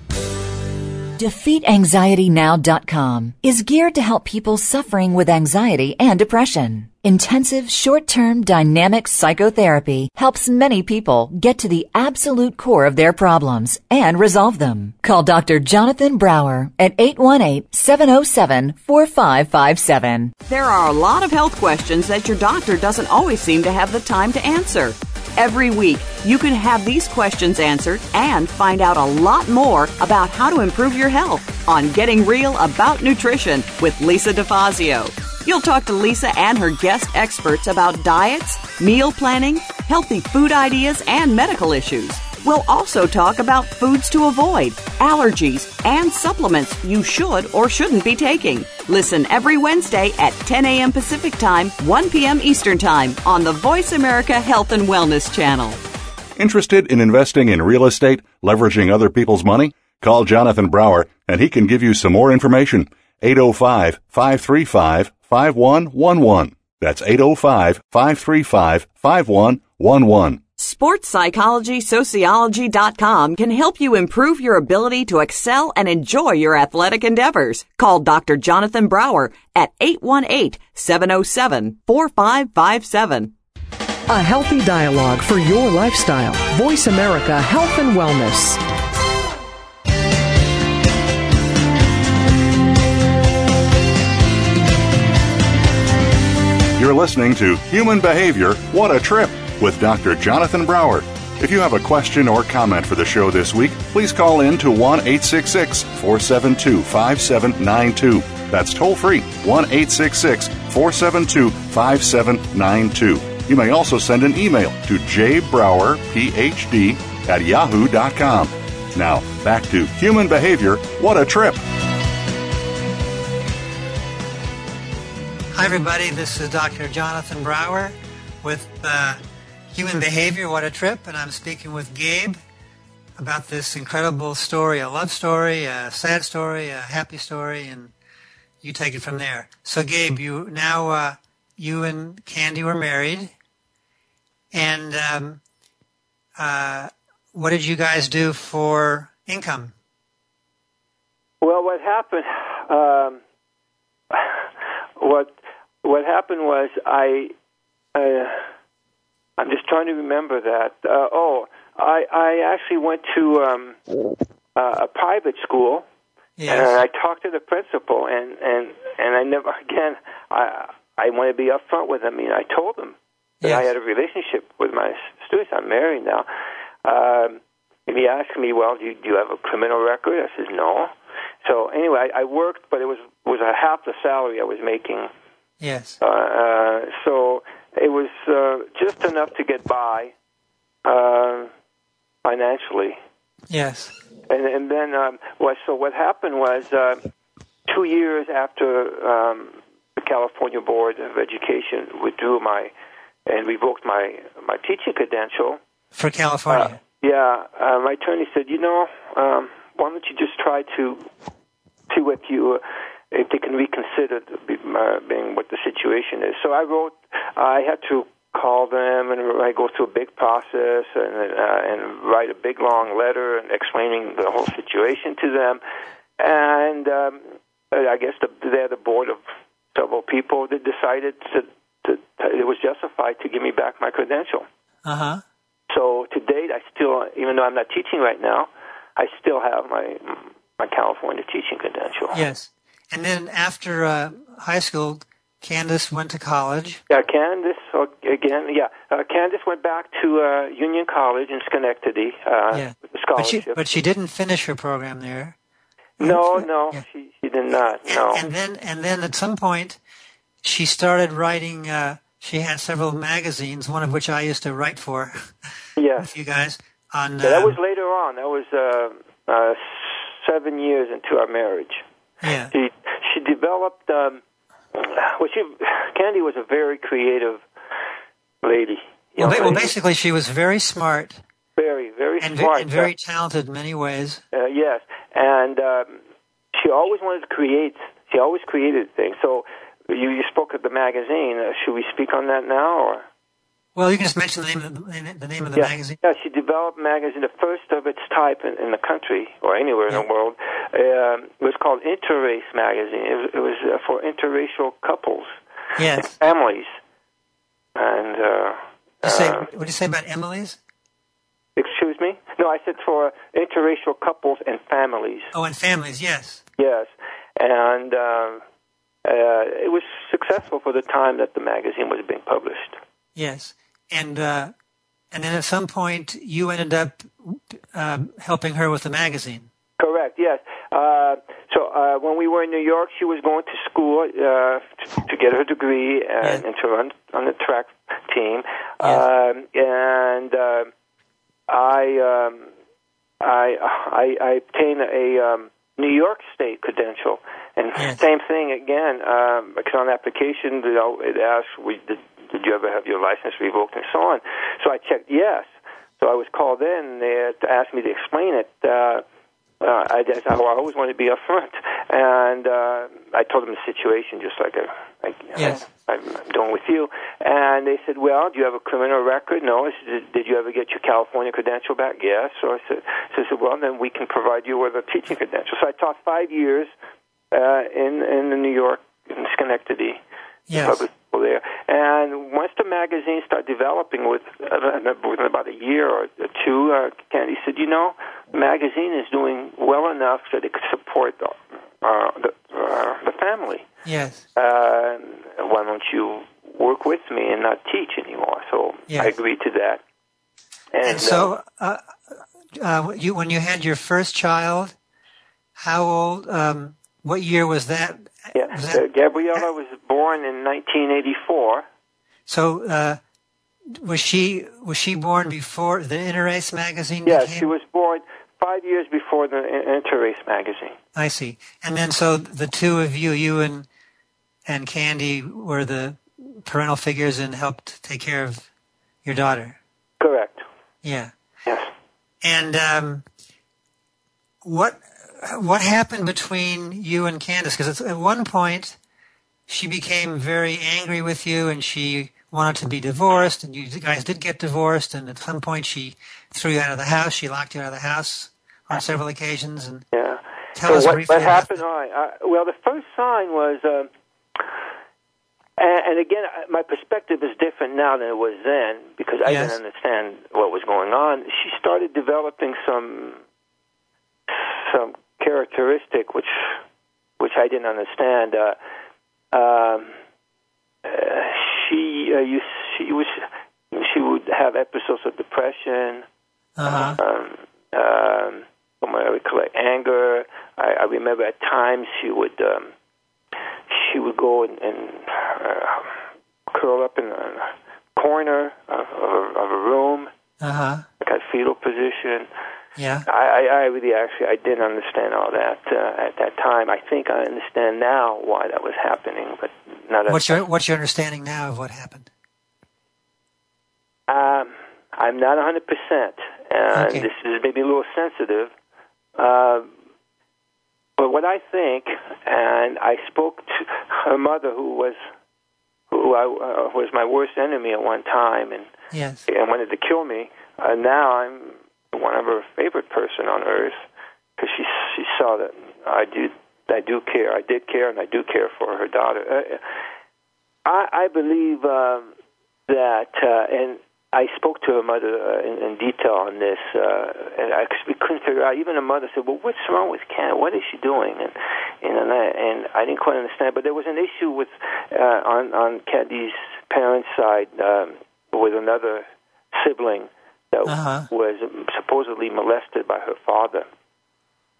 [SPEAKER 2] DefeatAnxietyNow.com is geared to help people suffering with anxiety and depression. Intensive short-term dynamic psychotherapy helps many people get to the absolute core of their problems and resolve them. Call Dr. Jonathan Brower at 818-707-4557.
[SPEAKER 8] There are a lot of health questions that your doctor doesn't always seem to have the time to answer. Every week, you can have these questions answered and find out a lot more about how to improve your health on Getting Real About Nutrition with Lisa DeFazio. You'll talk to Lisa and her guest experts about diets, meal planning, healthy food ideas, and medical issues. We'll also talk about foods to avoid, allergies, and supplements you should or shouldn't be taking. Listen every Wednesday at 10 a.m. Pacific Time, 1 p.m. Eastern Time on the Voice America Health and Wellness Channel.
[SPEAKER 3] Interested in investing in real estate, leveraging other people's money? Call Jonathan Brower and he can give you some more information. 805 535 5111. That's 805 535 5111.
[SPEAKER 8] SportsPsychologySociology.com can help you improve your ability to excel and enjoy your athletic endeavors. Call Dr. Jonathan Brower at 818-707-4557.
[SPEAKER 6] A healthy dialogue for your lifestyle. Voice America Health and Wellness.
[SPEAKER 3] You're listening to Human Behavior What a Trip with Dr. Jonathan Brower. If you have a question or comment for the show this week, please call in to 1 866 472 5792. That's toll free 1 866 472 5792. You may also send an email to jbrowerphd at yahoo.com. Now, back to Human Behavior What a Trip.
[SPEAKER 4] Hi, everybody. This is Dr. Jonathan Brower with uh, Human Behavior What a Trip, and I'm speaking with Gabe about this incredible story a love story, a sad story, a happy story, and you take it from there. So, Gabe, you now uh, you and Candy were married, and um, uh, what did you guys do for income?
[SPEAKER 5] Well, what happened? Um, what what happened was I. Uh, I'm just trying to remember that. Uh, oh, I I actually went to um, uh, a private school,
[SPEAKER 4] Yes.
[SPEAKER 5] and I talked to the principal, and and and I never again. I I want to be upfront with him. I mean, I told him that I had a relationship with my students. I'm married now. Um, and he asked me, "Well, do you, do you have a criminal record?" I says, "No." So anyway, I, I worked, but it was was a half the salary I was making.
[SPEAKER 4] Yes.
[SPEAKER 5] Uh, uh, so it was uh, just enough to get by uh, financially.
[SPEAKER 4] Yes.
[SPEAKER 5] And, and then, um, what, so what happened was uh, two years after um, the California Board of Education withdrew my and revoked my my teaching credential.
[SPEAKER 4] For California.
[SPEAKER 5] Yeah, uh, my attorney said, you know, um, why don't you just try to see what you, uh, if they can reconsider the, uh, being what the situation is. So I wrote, I had to call them and I go through a big process and uh, and write a big long letter and explaining the whole situation to them. And um, I guess the, they're the board of several people that decided to, to, it was justified to give me back my credential.
[SPEAKER 4] Uh huh.
[SPEAKER 5] So to date, I still, even though I'm not teaching right now, I still have my my California teaching credential.
[SPEAKER 4] Yes. And then after uh, high school, Candace went to college.
[SPEAKER 5] Yeah, Candace uh, again. Yeah, uh, Candace went back to uh, Union College in Schenectady uh,
[SPEAKER 4] Yeah.
[SPEAKER 5] with a
[SPEAKER 4] But she, but she didn't finish her program there.
[SPEAKER 5] no, no,
[SPEAKER 4] Yeah.
[SPEAKER 5] she she did not. No.
[SPEAKER 4] And then, and then at some point, she started writing. Uh, she had several magazines, one of which I used to write for Yeah, you guys. On
[SPEAKER 5] yeah, that
[SPEAKER 4] um,
[SPEAKER 5] was later on. That was uh, uh, seven years into our marriage.
[SPEAKER 4] yeah,
[SPEAKER 5] She she developed. Um, well, she Candy was a very creative lady.
[SPEAKER 4] well, ba- well, basically, she was very smart
[SPEAKER 5] very very
[SPEAKER 4] and, ve-
[SPEAKER 5] smart.
[SPEAKER 4] and very talented in many ways.
[SPEAKER 5] Uh, yes, and um, she always wanted to create. She always created things. So you, you spoke of the magazine. Uh, should we speak on that now, or
[SPEAKER 4] Well, you can just mention the name of the, the name of the
[SPEAKER 5] yeah.
[SPEAKER 4] magazine.
[SPEAKER 5] Yeah, she developed a magazine, the first of its type in, in the country or anywhere in the world. Um, it was called Interrace magazine. It was, it was uh, for interracial couples,
[SPEAKER 4] Yes.
[SPEAKER 5] families, and. Uh,
[SPEAKER 4] You say,
[SPEAKER 5] uh,
[SPEAKER 4] what did you say about Emily's?
[SPEAKER 5] excuse me? No, I said for interracial couples and families.
[SPEAKER 4] Oh, and families. Yes.
[SPEAKER 5] Yes, and um, uh, it was successful for the time that the magazine was being published.
[SPEAKER 4] Yes. And uh, and then at some point, you ended up um, helping her with the magazine.
[SPEAKER 5] Correct. Yes. Uh, so uh, when we were in New York, she was going to school uh, to, to get her degree and,
[SPEAKER 4] Yeah.
[SPEAKER 5] and to run on the track team.
[SPEAKER 4] Yes.
[SPEAKER 5] Um, and uh, I, um, I, I, I obtained a um, New York State credential, and
[SPEAKER 4] Yes.
[SPEAKER 5] same thing again. Um, because on application, you know, it asks, we, did, "Did you ever have your license revoked?" and so on. So I checked yes. So I was called in there to ask me to explain it. Uh, uh, I, just, I always wanted to be upfront, and uh, I told them the situation just like I, I,
[SPEAKER 4] Yes.
[SPEAKER 5] I, I'm doing with you. And they said, "Well, do you have a criminal record?" No. I said, "Did, did you ever get your California credential back?" Yes. So I said, so I said, "Well, then we can provide you with a teaching credential." So I taught five years uh, in in the New York in Schenectady
[SPEAKER 4] Yes.
[SPEAKER 5] there. And once the magazine started developing, with uh, within about a year or two, uh, Candy said, "You know, the magazine is doing well enough that it could support the uh, the, uh, the family.
[SPEAKER 4] Yes.
[SPEAKER 5] Uh, why don't you work with me and not teach anymore?" So
[SPEAKER 4] Yes.
[SPEAKER 5] I agreed to that. And,
[SPEAKER 4] And so, uh, uh, you when you had your first child, how old? Um, what year was that?
[SPEAKER 5] Yeah, uh, Gabriella was born in 1984.
[SPEAKER 4] so uh, was she was she born before the Interrace magazine?
[SPEAKER 5] Yes,
[SPEAKER 4] became?
[SPEAKER 5] she was born five years before the Interrace magazine.
[SPEAKER 4] I see. And then so the two of you, you and and Candy, were the parental figures and helped take care of your daughter.
[SPEAKER 5] Correct.
[SPEAKER 4] Yeah.
[SPEAKER 5] Yes.
[SPEAKER 4] And um, what what happened between you and Candace? Because at one point she became very angry with you, and she wanted to be divorced, and you guys did get divorced, and at some point she threw you out of the house. She locked you out of the house on several occasions, and
[SPEAKER 5] Yeah.
[SPEAKER 4] tell
[SPEAKER 5] so
[SPEAKER 4] us
[SPEAKER 5] what,
[SPEAKER 4] briefly
[SPEAKER 5] what happened? Right. Uh, well, the first sign was, um, and, and again, uh, my perspective is different now than it was then because I
[SPEAKER 4] Yes.
[SPEAKER 5] didn't understand what was going on. She started developing some some characteristic which which I didn't understand. Uh, um, uh, she uh, you, she was she would have episodes of depression.
[SPEAKER 4] Uh-huh.
[SPEAKER 5] Um, um, from what I recollect, anger. I, I remember at times she would um, she would go and, and uh, curl up in a corner of, of, a, of a room,
[SPEAKER 4] Uh-huh.
[SPEAKER 5] like a fetal position.
[SPEAKER 4] Yeah.
[SPEAKER 5] I, I, I really actually I didn't understand all that uh, at that time. I think I understand now why that was happening, but not at
[SPEAKER 4] What's your What's your understanding now of what happened?
[SPEAKER 5] Um, I'm not 100%, and
[SPEAKER 4] Okay.
[SPEAKER 5] this is maybe a little sensitive. Uh, but what I think, and I spoke to her mother, who was who I, uh, was my worst enemy at one time, and
[SPEAKER 4] Yes.
[SPEAKER 5] and wanted to kill me. Uh, now I'm one of her favorite person on earth because she she saw that I do I do care. I did care, and I do care for her daughter. Uh, I, I believe um, that, uh, and I spoke to her mother uh, in, in detail on this, uh, and I, we couldn't figure out. Even her mother said, "Well, what's wrong with Ken? What is she doing?" And and and I, and I didn't quite understand. But there was an issue with uh, on on Candy's parents' side um, with another sibling that
[SPEAKER 4] Uh-huh.
[SPEAKER 5] was supposedly molested by her father.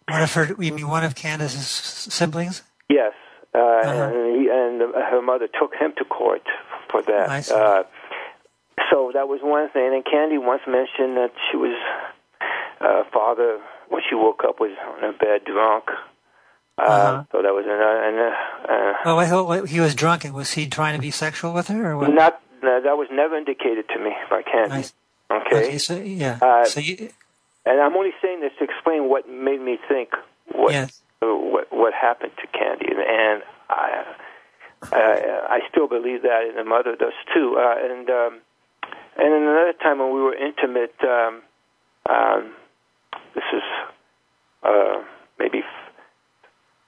[SPEAKER 4] One of her, you mean one of Candace's siblings?
[SPEAKER 5] Yes, uh,
[SPEAKER 4] Uh-huh.
[SPEAKER 5] and, he, and her mother took him to court for that.
[SPEAKER 4] I.
[SPEAKER 5] Uh, so that was one thing. And Candy once mentioned that she was uh, father when she woke up was on her bed drunk. Uh,
[SPEAKER 4] Uh-huh.
[SPEAKER 5] So that was another. And, uh, uh,
[SPEAKER 4] Oh, hold- wait, he was drunk, and was he trying to be sexual with her, or what?
[SPEAKER 5] not no, that was never indicated to me by Candy.
[SPEAKER 4] I see.
[SPEAKER 5] Okay.
[SPEAKER 4] Okay, so yeah.
[SPEAKER 5] Uh,
[SPEAKER 4] so you,
[SPEAKER 5] And I'm only saying this to explain what made me think what
[SPEAKER 4] yes.
[SPEAKER 5] what what happened to Candy, and, and I, I I still believe that, and the mother does too. Uh, and um, and then another time when we were intimate, um, um, this is uh, maybe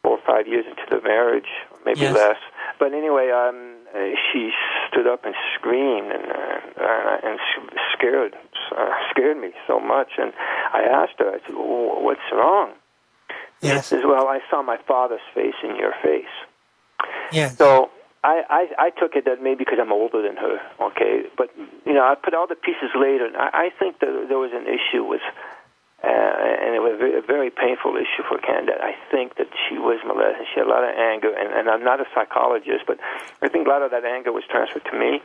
[SPEAKER 5] four or five years into the marriage, maybe
[SPEAKER 4] Yes.
[SPEAKER 5] less. But anyway, um, uh, she stood up and screamed and uh, and s- scared uh, scared me so much. And I asked her, I said, "Wh- "What's wrong?"
[SPEAKER 4] Yes.
[SPEAKER 5] She says, "Well, I saw my father's face in your face."
[SPEAKER 4] Yes.
[SPEAKER 5] So I, I, I took it that maybe because I'm older than her, okay. But you know, I put all the pieces later, and I, I think that there was an issue with, uh, and it was a very, a very painful issue for Candace. I think that she was molested. She had a lot of anger, and, and I'm not a psychologist, but I think a lot of that anger was transferred to me.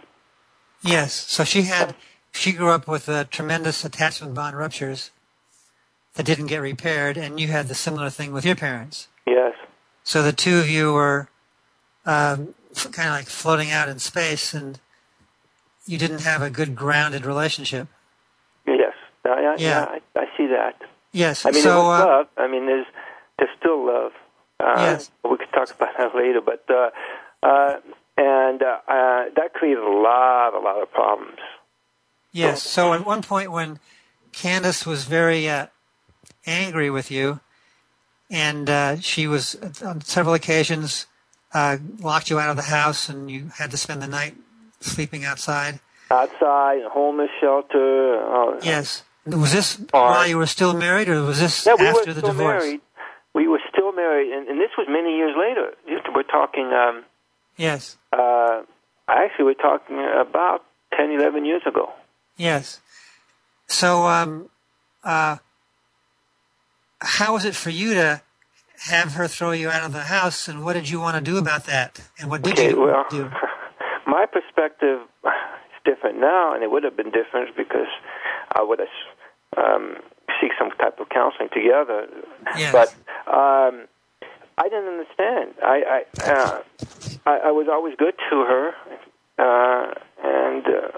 [SPEAKER 4] Yes. So she had, she grew up with uh, tremendous attachment bond ruptures that didn't get repaired, and you had the similar thing with your parents.
[SPEAKER 5] Yes,
[SPEAKER 4] So the two of you were um, kind of like floating out in space, and you didn't have a good grounded relationship.
[SPEAKER 5] yes, I, I,
[SPEAKER 4] Yeah.
[SPEAKER 5] yeah, I, I see that.
[SPEAKER 4] Yes.
[SPEAKER 5] I mean,
[SPEAKER 4] so
[SPEAKER 5] was
[SPEAKER 4] uh,
[SPEAKER 5] love. I mean, there's there's still love. Uh,
[SPEAKER 4] Yes.
[SPEAKER 5] We could talk about that later, but uh, uh, and uh, uh, that created a lot, a lot of problems.
[SPEAKER 4] Yes. So at one point when Candace was very uh, angry with you, and uh, she was on several occasions uh, locked you out of the house, and you had to spend the night sleeping outside.
[SPEAKER 5] Outside, homeless shelter. Uh,
[SPEAKER 4] Yes. Was this while you were still married, or was this
[SPEAKER 5] Yeah, we
[SPEAKER 4] after
[SPEAKER 5] were
[SPEAKER 4] the divorce?
[SPEAKER 5] married. We were still married, and, and this was many years later. We're talking. Um,
[SPEAKER 4] Yes.
[SPEAKER 5] uh, actually, we're talking about 10, 11 years ago.
[SPEAKER 4] Yes. So, um, uh, how was it for you to have her throw you out of the house, and what did you want to do about that? And what did
[SPEAKER 5] Okay,
[SPEAKER 4] you
[SPEAKER 5] well,
[SPEAKER 4] do?
[SPEAKER 5] my perspective is different now, and it would have been different because I would have um, seek some type of counseling together.
[SPEAKER 4] Yes.
[SPEAKER 5] But um, I didn't understand. I I, uh, I I was always good to her, uh, and uh,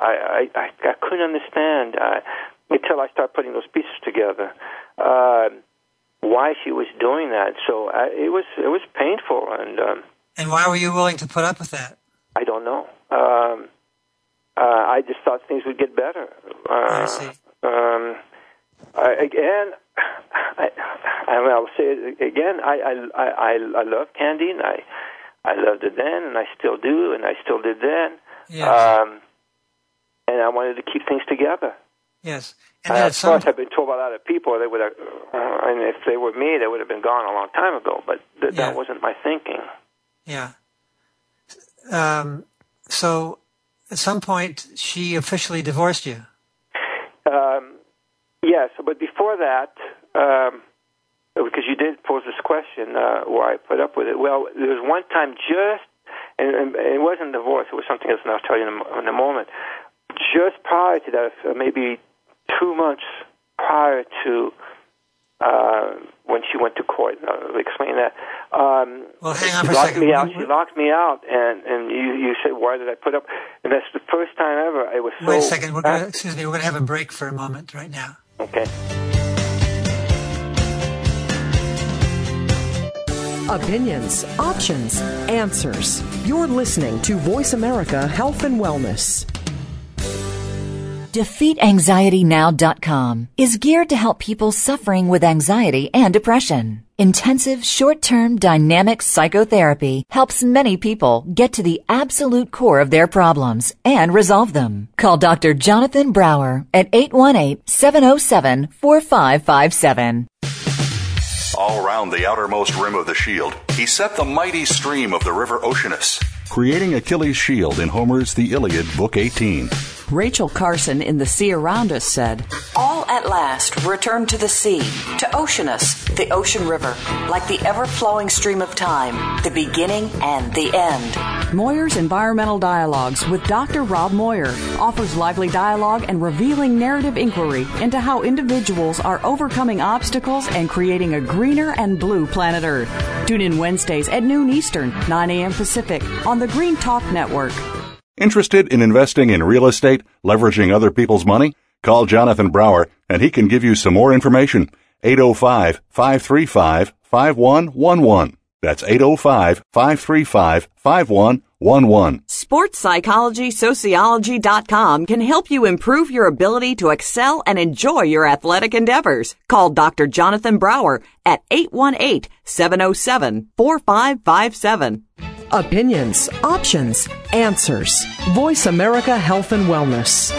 [SPEAKER 5] I, I I couldn't understand uh, until I started putting those pieces together. Uh, why she was doing that? So I, it was it was painful, and um,
[SPEAKER 4] And why were you willing to put up with that?
[SPEAKER 5] I don't know. Um, uh, I just thought things would get better. Uh,
[SPEAKER 4] I see.
[SPEAKER 5] Um, I, again, I, I mean, I'll say it again. I I I, I love Candy, and I I loved it then, and I still do, and I still did then.
[SPEAKER 4] Yes.
[SPEAKER 5] Um, and I wanted to keep things together.
[SPEAKER 4] yes.
[SPEAKER 5] Uh,
[SPEAKER 4] And then at
[SPEAKER 5] of
[SPEAKER 4] some
[SPEAKER 5] course, I've been told by a lot of people they would have, uh, and if they were me, they would have been gone a long time ago. But th-
[SPEAKER 4] Yeah.
[SPEAKER 5] that wasn't my thinking.
[SPEAKER 4] Yeah. Um, so at some point, she officially divorced you.
[SPEAKER 5] Yes, but before that, um, because you did pose this question, uh, why I put up with it. Well, there was one time just, and, and it wasn't divorce; it was something else, and I'll tell you in a, in a moment. Just prior to that, uh, maybe two months prior to uh, when she went to court, and I'll explain that. Um,
[SPEAKER 4] Well, hang on for a
[SPEAKER 5] locked
[SPEAKER 4] second.
[SPEAKER 5] me out. She locked me out, and and you you said why did I put up? And that's the first time ever. I was so.
[SPEAKER 4] Wait a second. We're gonna, excuse me. We're going to have a break for a moment right now.
[SPEAKER 5] Okay.
[SPEAKER 6] Opinions, options, answers. You're listening to Voice America Health and Wellness.
[SPEAKER 2] DefeatAnxietyNow.com is geared to help people suffering with anxiety and depression. Intensive short-term dynamic psychotherapy helps many people get to the absolute core of their problems and resolve them. Call Dr. Jonathan Brower at 818-707-4557.
[SPEAKER 3] All round the outermost rim of the shield, he set the mighty stream of the river Oceanus, creating Achilles' shield in Homer's The Iliad, Book 18.
[SPEAKER 8] Rachel Carson in The Sea Around Us said, All at last return to the sea, to Oceanus, the ocean river, like the ever flowing stream of time, the beginning and the end. Moir's Environmental Dialogues with Dr. Rob Moyer offers lively dialogue and revealing narrative inquiry into how individuals are overcoming obstacles and creating a greener and blue planet Earth. Tune in Wednesdays at noon Eastern, 9 a.m. Pacific on the Green Talk Network.
[SPEAKER 3] Interested in investing in real estate, leveraging other people's money? Call Jonathan Brower and he can give you some more information. 805 535 5111. That's 805 535 5111.
[SPEAKER 8] SportsPsychologySociology.com can help you improve your ability to excel and enjoy your athletic endeavors. Call Dr. Jonathan Brower at 818-707-4557.
[SPEAKER 6] Opinions, options, answers. Voice America Health and Wellness.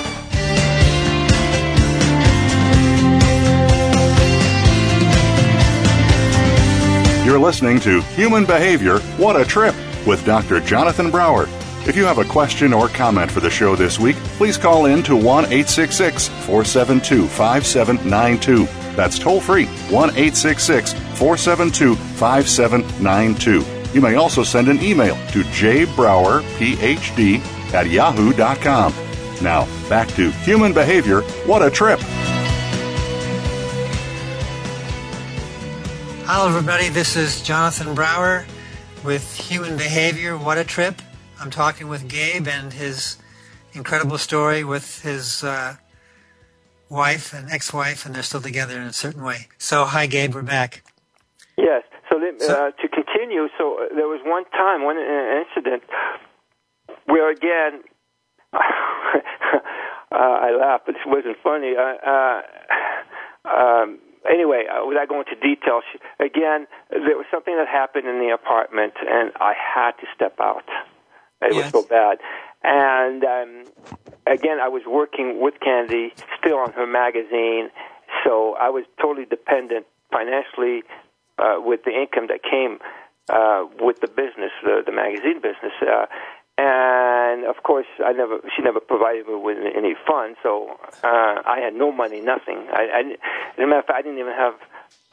[SPEAKER 3] You're listening to Human Behavior What a Trip with Dr. Jonathan Brower. If you have a question or comment for the show this week, please call in to 1 866 472 5792. That's toll free 1 866 472 5792. You may also send an email to jbrowerphd at yahoo.com. Now, back to Human Behavior What a Trip.
[SPEAKER 4] Hello, everybody. This is Jonathan Brower with Human Behavior. What a trip. I'm talking with Gabe and his incredible story with his uh, wife and ex-wife, and they're still together in a certain way. So, hi, Gabe. We're back.
[SPEAKER 5] Yes. So, let-
[SPEAKER 4] So-
[SPEAKER 5] uh, to continue, so uh, there was one time, one uh, incident where again, uh, I laugh, but it wasn't funny. Uh, uh, um, anyway, uh, without going into details, again, there was something that happened in the apartment, and I had to step out. It
[SPEAKER 4] Yes.
[SPEAKER 5] was so bad. And um, again, I was working with Candy, still on her magazine, so I was totally dependent financially uh, with the income that came uh, with the business, the, the magazine business. Uh, and of course, I never, she never provided me with any funds, so uh, I had no money, nothing. I, I, as a matter of fact, I didn't even have.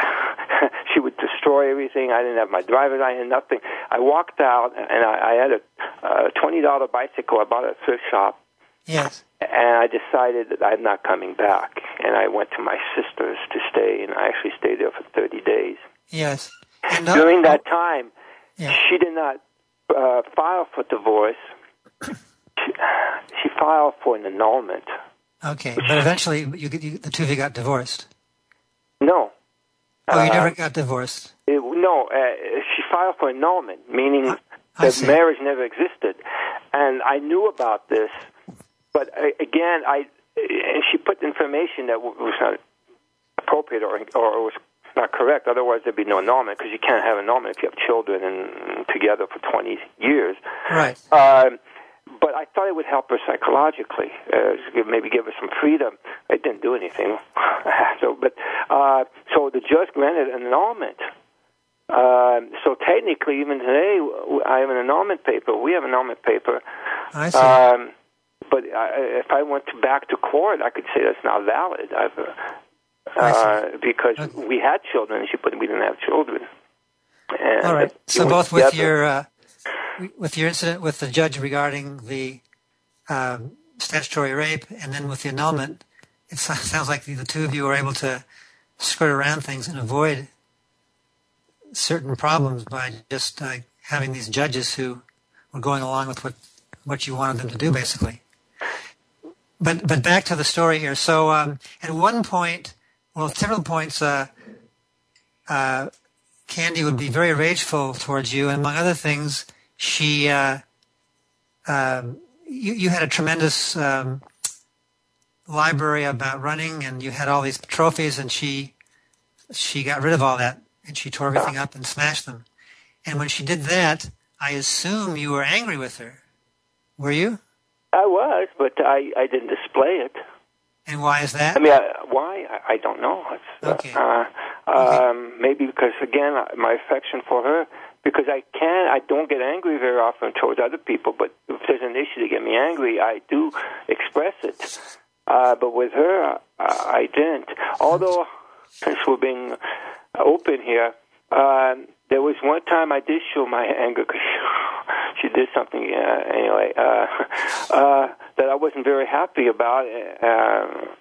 [SPEAKER 5] she would destroy everything. I didn't have my driver's. I had nothing. I walked out, and I, I had a uh, twenty dollar bicycle I bought at a thrift shop,
[SPEAKER 4] Yes.
[SPEAKER 5] and I decided that I'm not coming back. And I went to my sister's to stay, and I actually stayed there for 30 days.
[SPEAKER 4] Yes. And, uh,
[SPEAKER 5] During that time,
[SPEAKER 4] Yeah.
[SPEAKER 5] she did not uh, file for divorce. she, she filed for an annulment.
[SPEAKER 4] Okay, but eventually, you, you, the two of you got divorced.
[SPEAKER 5] No.
[SPEAKER 4] Oh, you
[SPEAKER 5] Uh,
[SPEAKER 4] never got divorced.
[SPEAKER 5] it- no, uh, she filed for annulment, meaning
[SPEAKER 4] I
[SPEAKER 5] that
[SPEAKER 4] see.
[SPEAKER 5] marriage never existed, and I knew about this, but uh, again, I and she put information that was not appropriate or or was not correct. Otherwise, there'd be no annulment because you can't have annulment if you have children and together for 20 years.
[SPEAKER 4] Right.
[SPEAKER 5] Um, but I thought it would help her psychologically, uh, maybe give her some freedom. It didn't do anything. so, but uh, so the judge granted an annulment. Um, so technically, even today, I have an annulment paper. We have an annulment paper.
[SPEAKER 4] I see.
[SPEAKER 5] Um, but I, if I went to back to court, I could say that's not valid. I've, uh, uh, because we had children, she put we didn't have children. And
[SPEAKER 4] All right. So both with
[SPEAKER 5] together.
[SPEAKER 4] your uh, with your incident with the judge regarding the um, statutory rape, and then with the annulment, it sounds like the, the two of you were able to skirt around things and avoid certain problems by just uh, having these judges who were going along with what what you wanted them to do, basically. But but back to the story here. So um, at one point, well, several points. Uh, uh, Candy would be very rageful towards you, and among other things, she uh, um, you you had a tremendous um, library about running, and you had all these trophies, and she she got rid of all that, and she tore everything up and smashed them. And when she did that, I assume you were angry with her. Were you?
[SPEAKER 5] I was, but I I didn't display it.
[SPEAKER 4] And why is that?
[SPEAKER 5] I mean, I, why? I, I don't know. It's,
[SPEAKER 4] Okay.
[SPEAKER 5] Uh, um, maybe because again, my affection for her. Because I can, I don't get angry very often towards other people. But if there's an issue to get me angry, I do express it. Uh, but with her, I, I didn't. Although, since we're being open here, um, there was one time I did show my anger because she did something uh, anyway uh, uh, that I wasn't very happy about. Uh,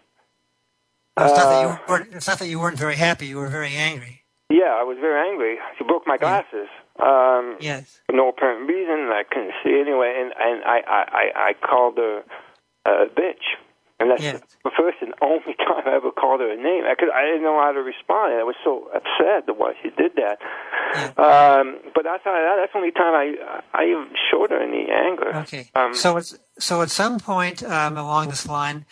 [SPEAKER 4] it's, not that
[SPEAKER 5] uh,
[SPEAKER 4] you weren't, it's not that you weren't very happy. You were very angry.
[SPEAKER 5] yeah, I was very angry. She broke my glasses. Um,
[SPEAKER 4] Yes.
[SPEAKER 5] for no apparent reason. I couldn't see anyway, and and I I I, I called her a bitch, and that's
[SPEAKER 4] Yes.
[SPEAKER 5] the first and only time I ever called her a name. I could I didn't know how to respond. I was so upset the way she did that. Um, but outside of that, that's the only time I I even showed her any anger.
[SPEAKER 4] Okay.
[SPEAKER 5] Um,
[SPEAKER 4] so it's so at some point um, along this line,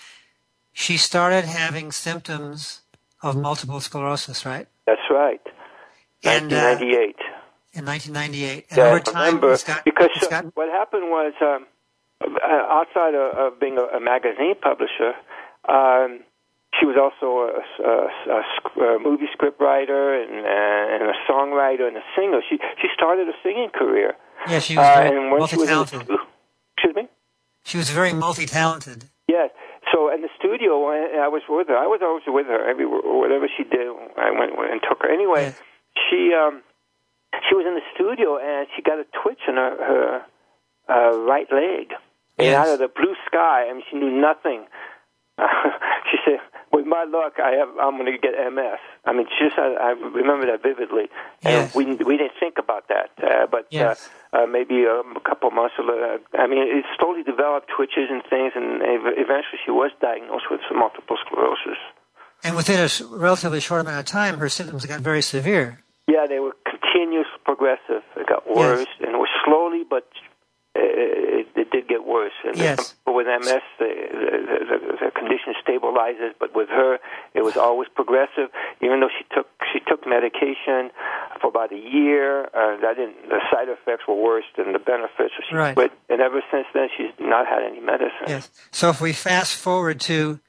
[SPEAKER 4] she started having symptoms of multiple sclerosis, right?
[SPEAKER 5] that's right.
[SPEAKER 4] And, uh, In 1998, and
[SPEAKER 5] Yeah,
[SPEAKER 4] over
[SPEAKER 5] I
[SPEAKER 4] time,
[SPEAKER 5] remember
[SPEAKER 4] got,
[SPEAKER 5] because
[SPEAKER 4] got
[SPEAKER 5] what happened was um, outside of, being a, magazine publisher, um, she was also a, a, a movie script writer and, uh, and a songwriter and a singer. She she started a singing career.
[SPEAKER 4] yeah, she was
[SPEAKER 5] Uh,
[SPEAKER 4] very
[SPEAKER 5] when she was
[SPEAKER 4] multi-talented.
[SPEAKER 5] excuse me.
[SPEAKER 4] She was very multi-talented.
[SPEAKER 5] Yes. So in the studio, when I was with her. I was always with her everywhere, whatever she did. I went and took her. Anyway,
[SPEAKER 4] Yes.
[SPEAKER 5] she um, she was in the studio and she got a twitch in her, her uh, right leg. And
[SPEAKER 4] Yes.
[SPEAKER 5] out of the blue sky, I mean, she knew nothing. she said, "With my luck, I have. I'm going to get MS." I mean, she just. I, I remember that vividly, and we we didn't think about that. Uh, but
[SPEAKER 4] Yes.
[SPEAKER 5] uh, uh, maybe um, a couple months later, I mean, it slowly developed twitches and things, and eventually she was diagnosed with multiple sclerosis.
[SPEAKER 4] And within a relatively short amount of time, her symptoms got very severe.
[SPEAKER 5] Yeah, they were continuous, progressive. It got
[SPEAKER 4] Yes.
[SPEAKER 5] worse, and it was slowly, but uh, it, it did get worse. And
[SPEAKER 4] Yes.
[SPEAKER 5] With MS, the, the, the, the condition stabilizes. But with her, it was always progressive. Even though she took she took medication for about a year, uh, that didn't. The side effects were worse than the benefits. So she
[SPEAKER 4] Right.
[SPEAKER 5] quit, and ever since then, she's not had any medicine.
[SPEAKER 4] Yes. So if we fast forward to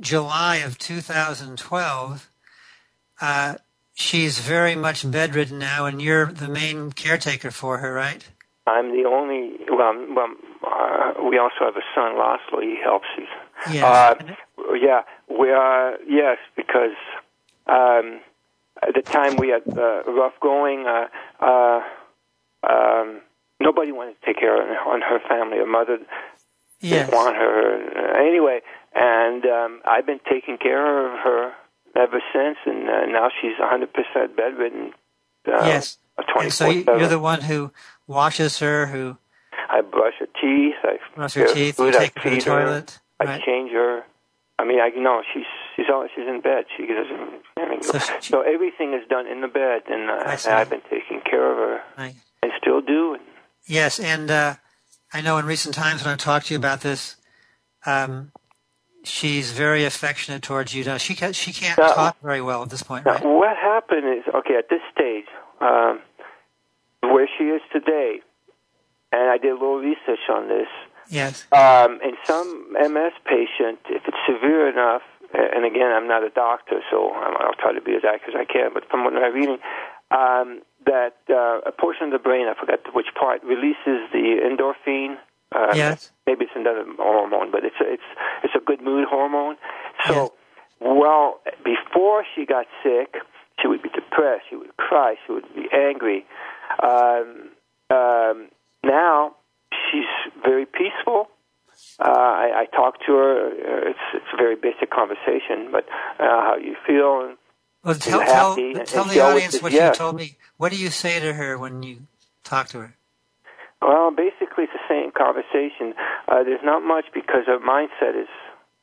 [SPEAKER 4] July of 2012, uh, she's very much bedridden now, and you're the main caretaker for her, right?
[SPEAKER 5] I'm the only. Well, well uh, we also have a son, Laszlo. He helps. He's,
[SPEAKER 4] Yes.
[SPEAKER 5] Uh, yeah, we are. Yes, because um, at the time we had uh, rough going. Uh, uh, um, nobody wanted to take care of her, on her family. Her mother
[SPEAKER 4] yes.
[SPEAKER 5] didn't want her uh, anyway, and um, I've been taking care of her ever since. And uh, now she's 100% bedridden. Uh,
[SPEAKER 4] Yes. And so you're the one who washes her, who
[SPEAKER 5] I brush her teeth. I
[SPEAKER 4] Brush her teeth, you
[SPEAKER 5] Food, I
[SPEAKER 4] take her to
[SPEAKER 5] feed her.
[SPEAKER 4] toilet,
[SPEAKER 5] I
[SPEAKER 4] right.
[SPEAKER 5] change her. I mean, I know she's she's always she's in bed. She doesn't. I mean,
[SPEAKER 4] So
[SPEAKER 5] so, everything is done in the bed, and, uh,
[SPEAKER 4] I
[SPEAKER 5] and I've been taking care of her,
[SPEAKER 4] Right.
[SPEAKER 5] and still do.
[SPEAKER 4] Yes, and uh, I know in recent times when I've talked to you about this, um, she's very affectionate towards you. Now, she can't, she can't
[SPEAKER 5] Now-
[SPEAKER 4] talk very well at this point,
[SPEAKER 5] Now,
[SPEAKER 4] right?
[SPEAKER 5] what happened is okay at this stage, um, where she is today, and I did a little research on this.
[SPEAKER 4] Yes.
[SPEAKER 5] Um, in some MS patient, if it's severe enough, and again, I'm not a doctor, so I'll try to be as accurate as I can. But from what I'm reading, um, that uh, a portion of the brain, I forgot which part, releases the endorphin. Uh,
[SPEAKER 4] Yes.
[SPEAKER 5] Maybe it's another hormone, but it's a, it's it's a good mood hormone. So,
[SPEAKER 4] Yes.
[SPEAKER 5] well, before she got sick, she would be depressed. She would cry. She would be angry. Um, um, now she's very peaceful. Uh, I, I talk to her. Uh, it's it's a very basic conversation, but uh, how you feel. And
[SPEAKER 4] Well, tell, tell,
[SPEAKER 5] and
[SPEAKER 4] tell the audience
[SPEAKER 5] says
[SPEAKER 4] what
[SPEAKER 5] yes.
[SPEAKER 4] you told me. What do you say to her when you talk to her?
[SPEAKER 5] Well, basically, it's the same conversation. Uh, there's not much because her mindset is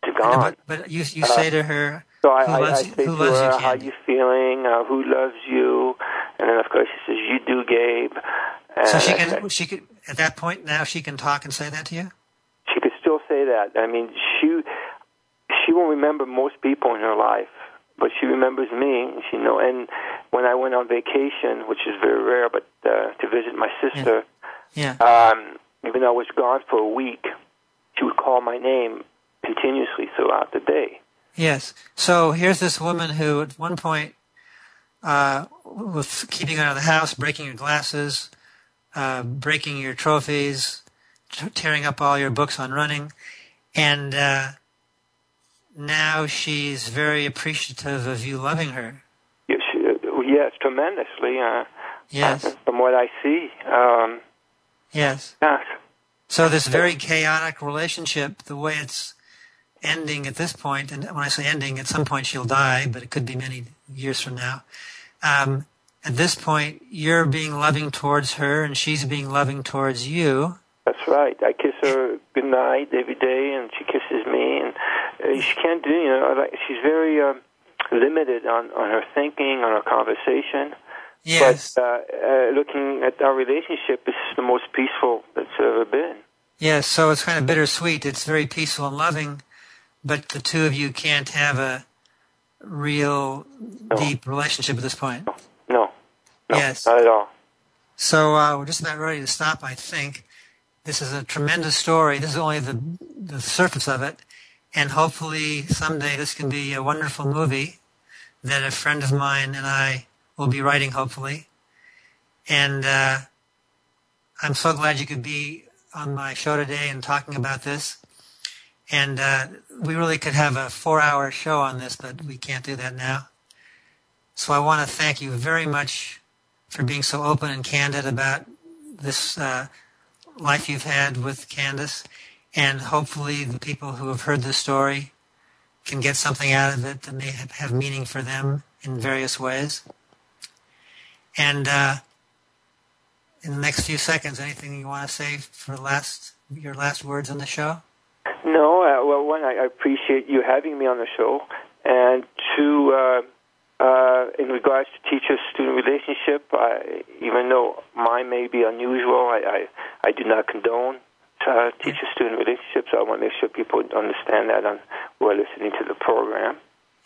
[SPEAKER 4] know,
[SPEAKER 5] gone.
[SPEAKER 4] but, but you, you say to her,
[SPEAKER 5] So I,
[SPEAKER 4] who
[SPEAKER 5] I, I say to her,
[SPEAKER 4] you,
[SPEAKER 5] "How you feeling? Uh, who loves you?" And then, of course, she says, "You do, Gabe." And
[SPEAKER 4] So she
[SPEAKER 5] I-
[SPEAKER 4] can, she could, at that point now she can talk and say that to you?
[SPEAKER 5] she could still say that. I mean, she she won't remember most people in her life, but she remembers me. She know. And when I went on vacation, which is very rare, but uh, to visit my sister,
[SPEAKER 4] Yeah.
[SPEAKER 5] um, even though I was gone for a week, she would call my name continuously throughout the day.
[SPEAKER 4] Yes. So here's this woman who, at one point, uh, was keeping out of the house, breaking your glasses, uh, breaking your trophies, t- tearing up all your books on running, and uh, now she's very appreciative of you loving her.
[SPEAKER 5] Yes, uh, yes tremendously. Uh,
[SPEAKER 4] Yes.
[SPEAKER 5] From what I see, um,
[SPEAKER 4] Yes.
[SPEAKER 5] yes.
[SPEAKER 4] So this very chaotic relationship, the way it's ending at this point, and when I say ending, at some point she'll die, but it could be many years from now. Um, at this point, you're being loving towards her, and she's being loving towards you.
[SPEAKER 5] That's right. I kiss her good night every day, and she kisses me, and uh, she can't do. You know, like she's very um, limited on on her thinking, on her conversation.
[SPEAKER 4] Yes.
[SPEAKER 5] But uh, uh, looking at our relationship, it's the most peaceful that's ever been.
[SPEAKER 4] Yes. So it's kind of bittersweet. It's very peaceful and loving, but the two of you can't have a real deep relationship at this point.
[SPEAKER 5] No, no,
[SPEAKER 4] Yes.
[SPEAKER 5] not at all.
[SPEAKER 4] So uh, we're just about ready to stop, I think. This is a tremendous story. This is only the, the surface of it. And hopefully someday this can be a wonderful movie that a friend of mine and I will be writing, hopefully. And uh, I'm so glad you could be on my show today and talking about this. And uh, we really could have a four hour show on this, but we can't do that now. So I want to thank you very much for being so open and candid about this uh, life you've had with Candace. And hopefully the people who have heard this story can get something out of it that may have, meaning for them in various ways. And uh, in the next few seconds, anything you want to say for last your last words on the show?
[SPEAKER 5] No, uh, well, one, I appreciate you having me on the show, and two, uh, uh, in regards to teacher-student relationship, I, even though mine may be unusual, I, I, I do not condone uh, teacher-student relationships. I want to make sure people understand that on who are listening to the program.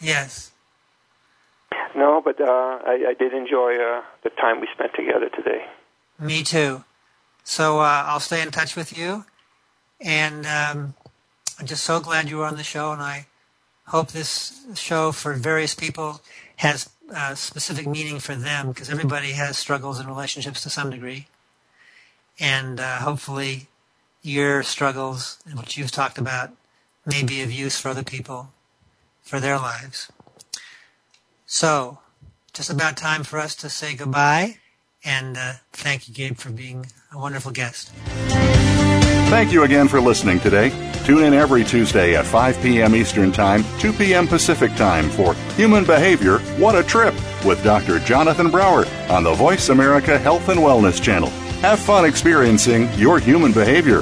[SPEAKER 4] Yes.
[SPEAKER 5] No, but uh, I, I did enjoy uh, the time we spent together today.
[SPEAKER 4] Me too. So uh, I'll stay in touch with you, and um, I'm just so glad you were on the show, and I hope this show for various people has uh, specific meaning for them because everybody has struggles in relationships to some degree, and uh, hopefully your struggles and what you've talked about may be of use for other people for their lives. So, just about time for us to say goodbye. And uh, thank you, Gabe, for being a wonderful guest.
[SPEAKER 3] Thank you again for listening today. Tune in every Tuesday at 5 p.m. Eastern Time, 2 p.m. Pacific Time for Human Behavior What a Trip with Dr. Jonathan Brower on the Voice America Health and Wellness Channel. Have fun experiencing your human behavior.